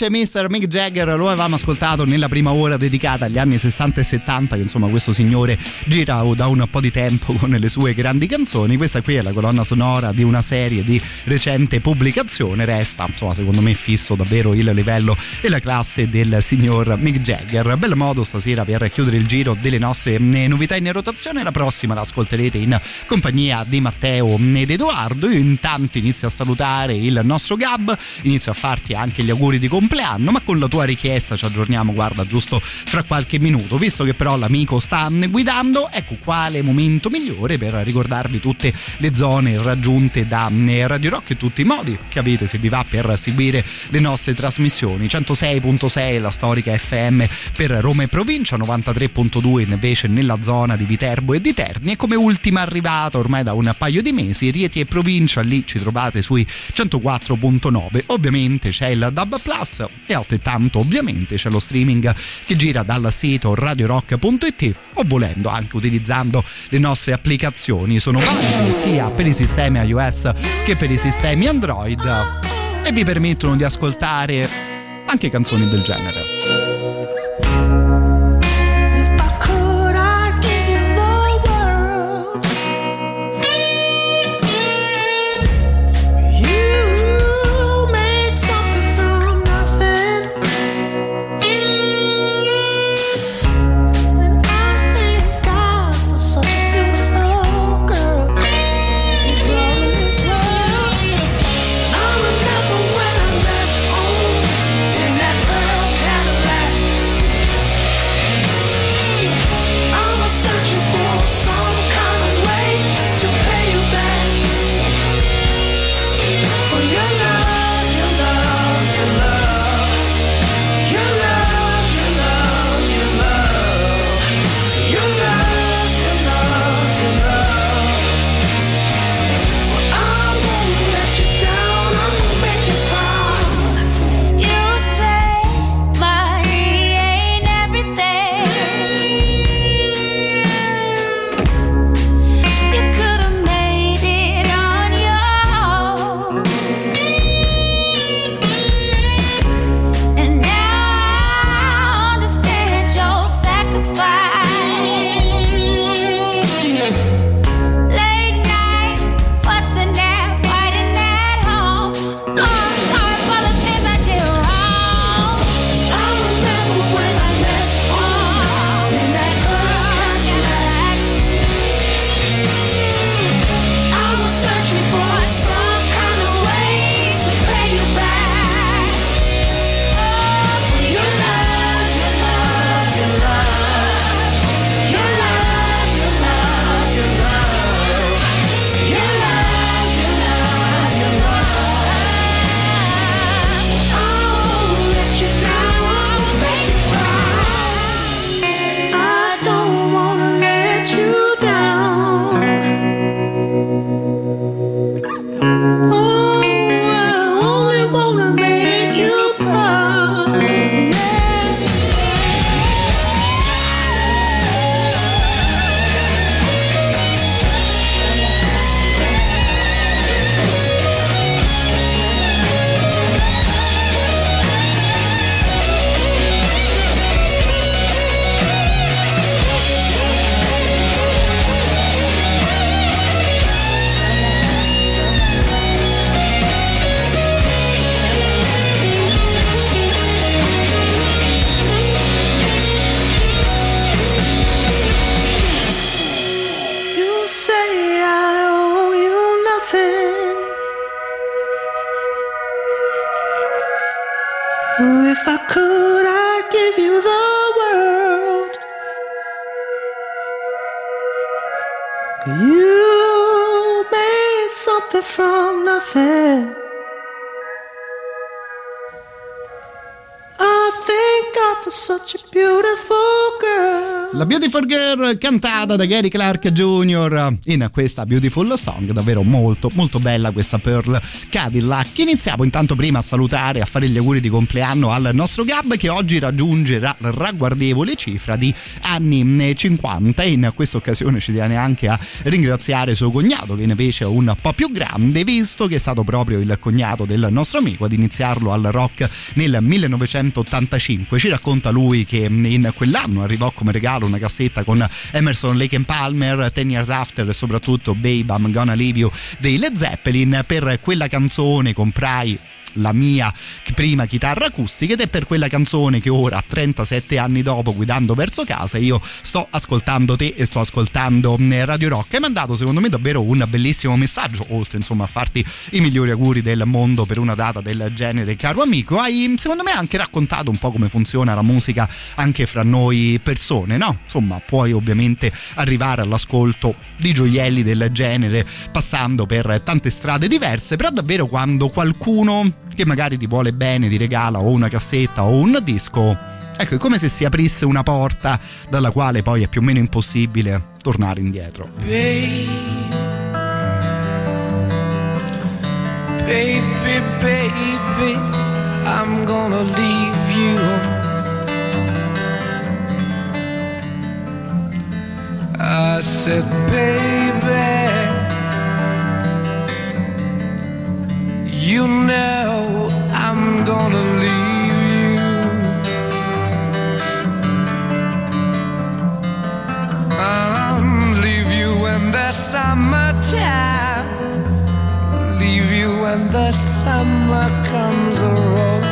Dice Mr. Mick Jagger, lo avevamo ascoltato nella prima ora dedicata agli anni 60 e 70, che insomma questo signore gira da un po' di tempo con le sue grandi canzoni. Questa qui è la colonna sonora di una serie di recente pubblicazione, resta insomma secondo me fisso davvero il livello e la classe del signor Mick Jagger. Bel modo stasera per chiudere il giro delle nostre eh, novità in rotazione, la prossima la ascolterete in compagnia di Matteo ed Edoardo. Io intanto inizio a salutare il nostro Gab, inizio a farti anche gli auguri di compleanno, ma con la tua richiesta ci aggiorniamo, guarda, giusto fra qualche minuto. Visto che però l'amico sta guidando, ecco quale momento migliore per ricordarvi tutte le zone raggiunte da eh, Radio Rock e tutti i modi che avete se vi va per seguire le nostre trasmissioni. 106.6 la storica FM per Roma e provincia, 93.2 invece nella zona di Viterbo e di Terni e come ultima arrivata ormai da un paio di mesi Rieti e provincia, lì ci trovate sui 104.9. Ovviamente c'è il Dub Plus e altrettanto ovviamente c'è lo streaming che gira dal sito radiorock.it o volendo anche utilizzando le nostre applicazioni. Sono valide sia per i sistemi iOS che per i sistemi Android e vi permettono di ascoltare anche canzoni del genere. Something from nothing. I thank God for such a beautiful girl. La Beautiful Girl cantata da Gary Clark Jr. in questa Beautiful Song, davvero molto molto bella questa Pearl Cadillac. Iniziamo intanto prima a salutare e a fare gli auguri di compleanno al nostro Gab che oggi raggiunge la ragguardevole cifra di anni 50 e in questa occasione ci tiene anche a ringraziare suo cognato che invece è un po' più grande visto che è stato proprio il cognato del nostro amico ad iniziarlo al rock nel 1985. Ci racconta lui che in quell'anno arrivò come regalo una cassetta con Emerson, Lake and Palmer, Ten Years After e soprattutto Babe I'm Gonna Leave You dei Led Zeppelin. Per quella canzone comprai la mia prima chitarra acustica ed è per quella canzone che ora 37 anni dopo guidando verso casa io sto ascoltando te e sto ascoltando Radio Rock hai mandato secondo me davvero un bellissimo messaggio oltre insomma a farti i migliori auguri del mondo per una data del genere caro amico hai secondo me anche raccontato un po' come funziona la musica anche fra noi persone no? Insomma puoi ovviamente arrivare all'ascolto di gioielli del genere passando per tante strade diverse però davvero quando qualcuno che magari ti vuole bene ti regala o una cassetta o un disco ecco è come se si aprisse una porta dalla quale poi è più o meno impossibile tornare indietro. Baby, baby, baby, I'm gonna leave I said, baby, you know I'm gonna leave you. I'll leave you in the summertime. Leave you when the summer comes a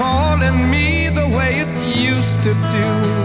calling me the way it used to do.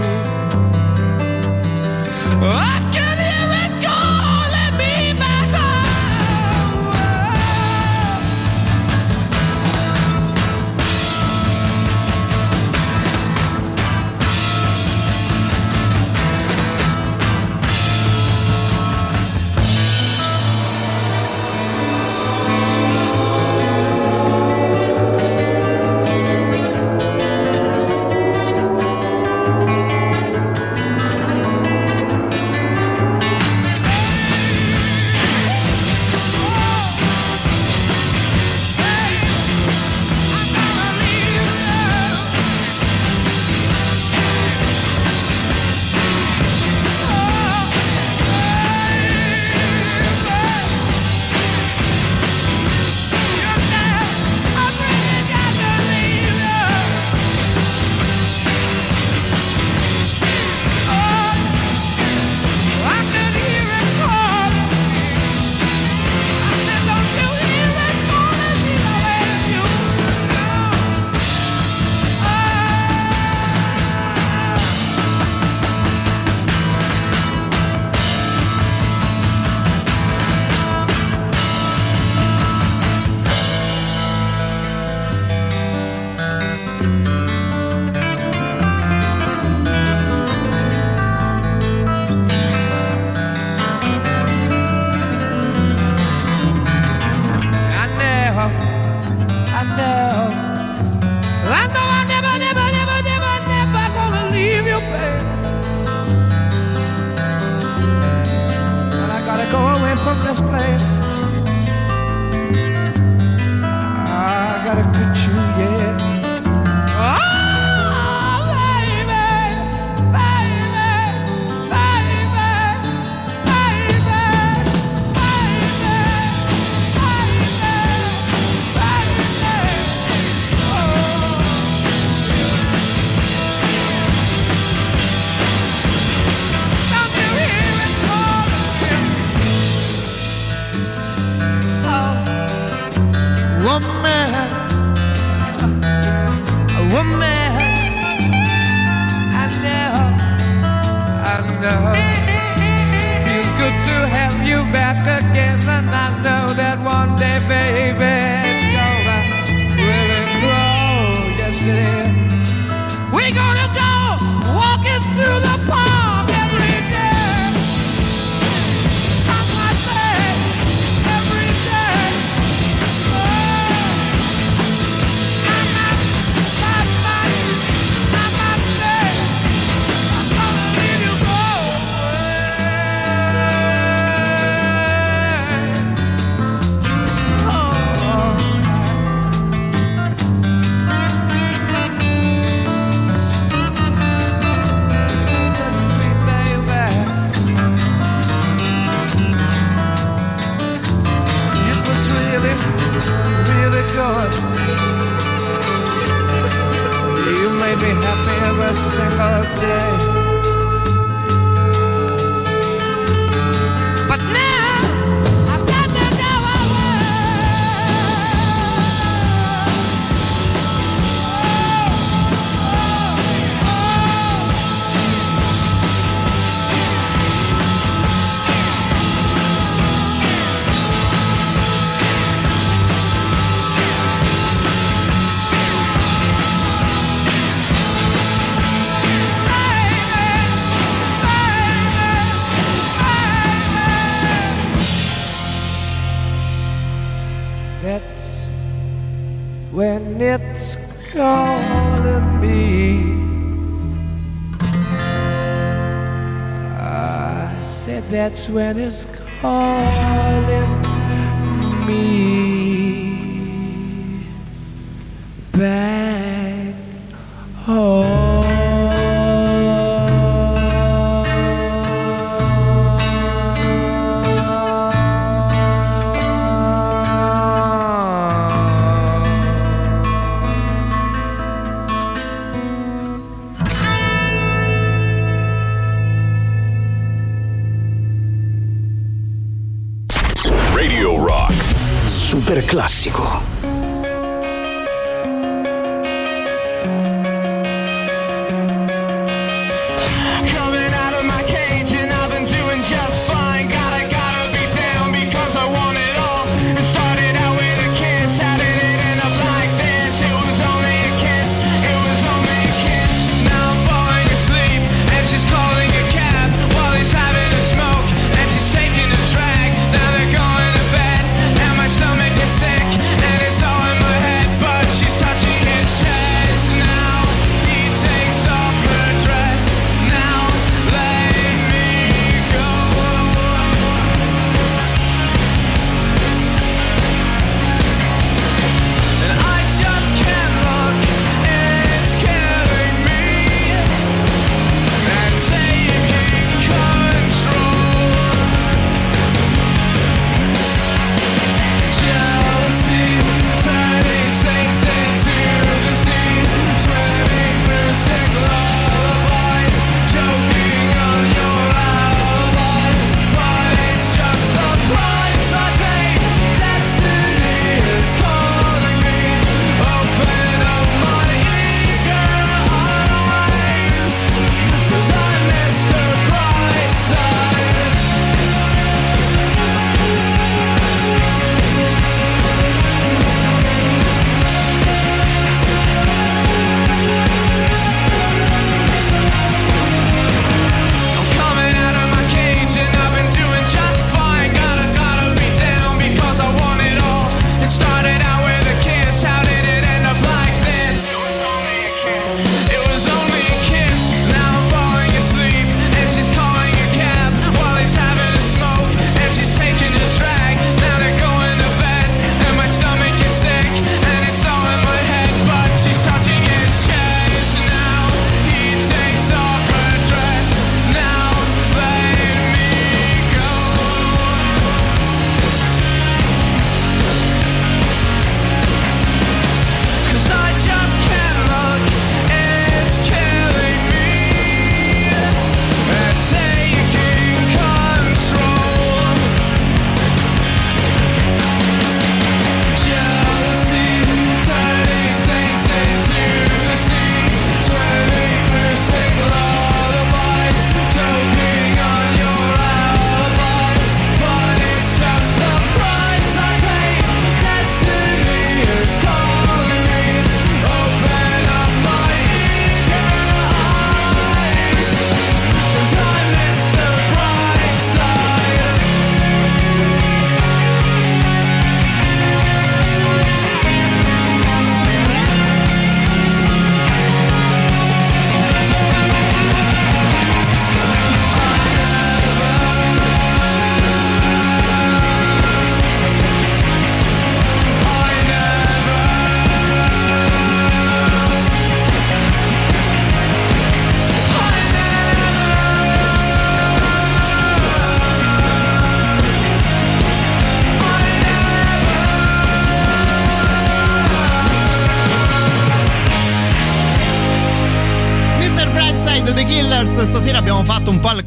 When it's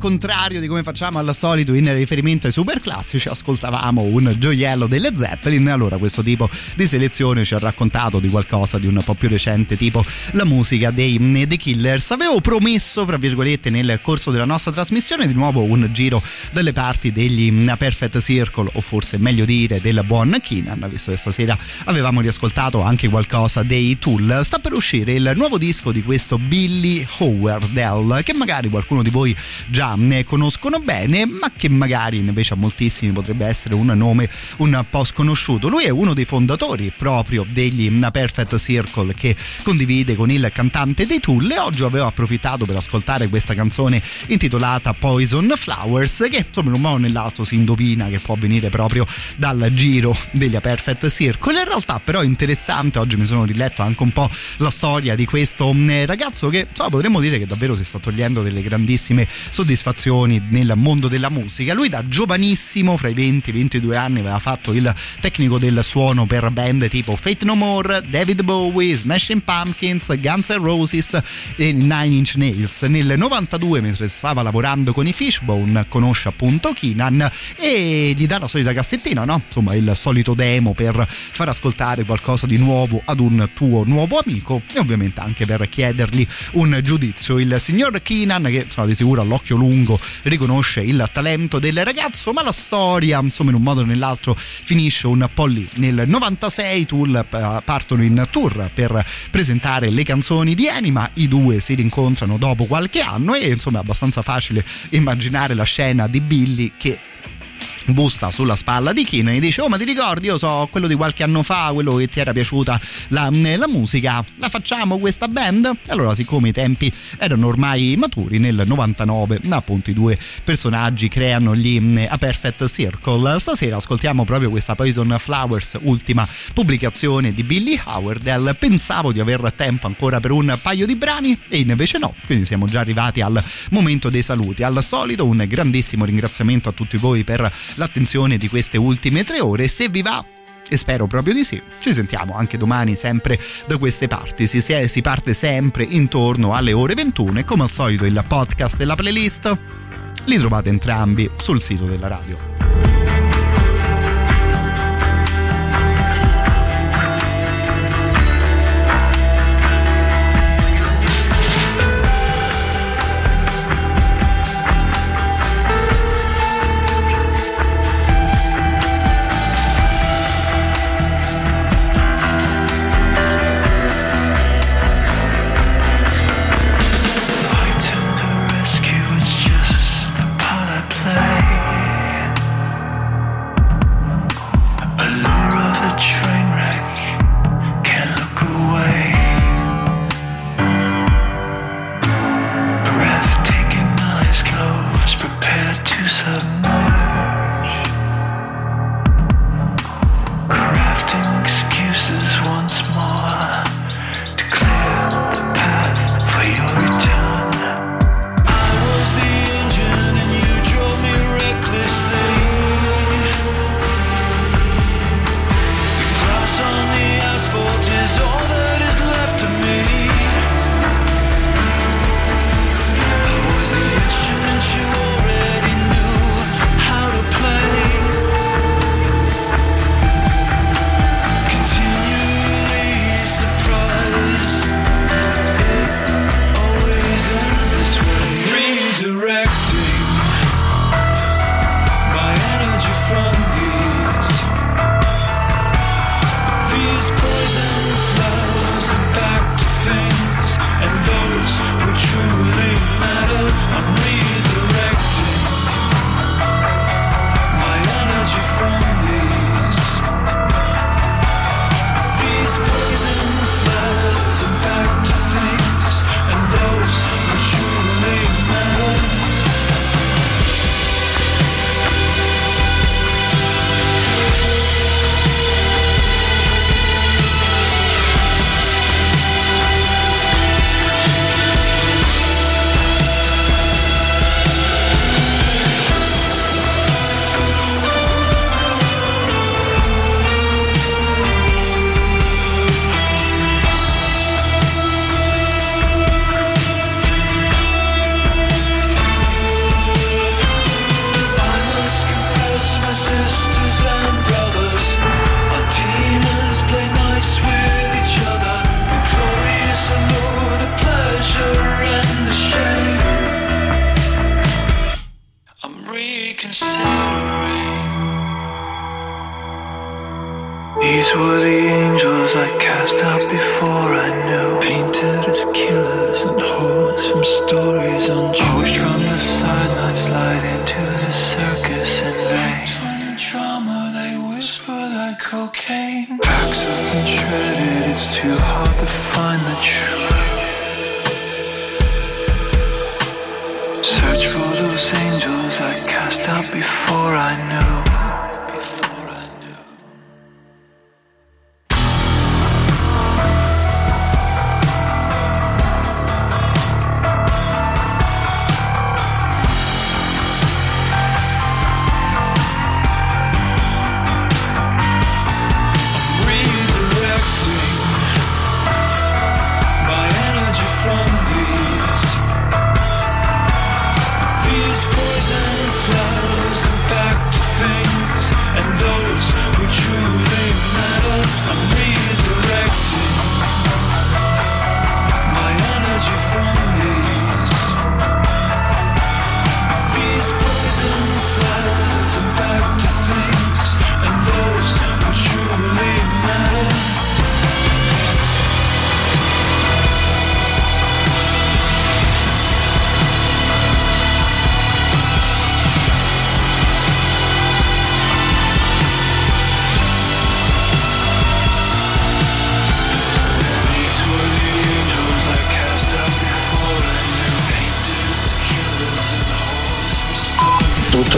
contrario di come facciamo al solito in riferimento ai super classici ascoltavamo un gioiello delle Zeppelin allora questo tipo di selezione ci ha raccontato di qualcosa di un po' più recente tipo la musica dei The Killers. Avevo promesso fra virgolette nel corso della nostra trasmissione di nuovo un giro dalle parti degli Perfect Circle o forse meglio dire del buon Keenan visto che stasera avevamo riascoltato anche qualcosa dei Tool. Sta per uscire il nuovo disco di questo Billy Howardell che magari qualcuno di voi già ne conoscono bene ma che magari invece a moltissimi potrebbe essere un nome un po' sconosciuto. Lui è uno dei fondatori proprio degli Perfect Circle che condivide con il cantante dei Tool. E oggi avevo approfittato per ascoltare questa canzone intitolata Poison Flowers che insomma in un modo o nell'altro si indovina che può venire proprio dal giro degli Perfect Circle. In realtà però è interessante oggi mi sono riletto anche un po' la storia di questo mm, ragazzo che insomma, potremmo dire che davvero si sta togliendo delle grandissime soddisfazioni nel mondo della musica. Lui da giovanissimo fra i 20 e i 22 anni aveva fatto il tecnico del suono per band tipo Fate No More David Bowie Smashing Pumpkins Guns N' Roses e Nine Inch Nails. Nel 92 mentre stava lavorando con i Fishbone conosce appunto Keenan e gli dà la solita cassettina no? insomma il solito demo per far ascoltare qualcosa di nuovo ad un tuo nuovo amico e ovviamente anche per chiedergli un giudizio. Il signor Keenan che insomma, di sicuro all'occhio lungo riconosce il talento del ragazzo ma la storia insomma in un modo o nell'altro finisce un po' lì. Nel 96 Tool eh, partono in tour per presentare le canzoni di Anima. I due si rincontrano dopo qualche anno e insomma è abbastanza facile immaginare la scena di Billy che bussa sulla spalla di Keenan e dice oh ma ti ricordi? Io so quello di qualche anno fa quello che ti era piaciuta la, la musica. La facciamo questa band? Allora siccome i tempi erano ormai maturi nel 99 appunto i due personaggi creano gli mm, A Perfect Circle. Stasera ascoltiamo proprio questa Poison Flowers ultima pubblicazione di Billy Howard pensavo di aver tempo ancora per un paio di brani e invece no quindi siamo già arrivati al momento dei saluti. Al solito un grandissimo ringraziamento a tutti voi per l'attenzione di queste ultime tre ore. Se vi va, e spero proprio di sì. Ci sentiamo anche domani sempre da queste parti. Si, si, parte sempre intorno alle ore 21 e come al solito il podcast e la playlist li trovate entrambi sul sito della radio.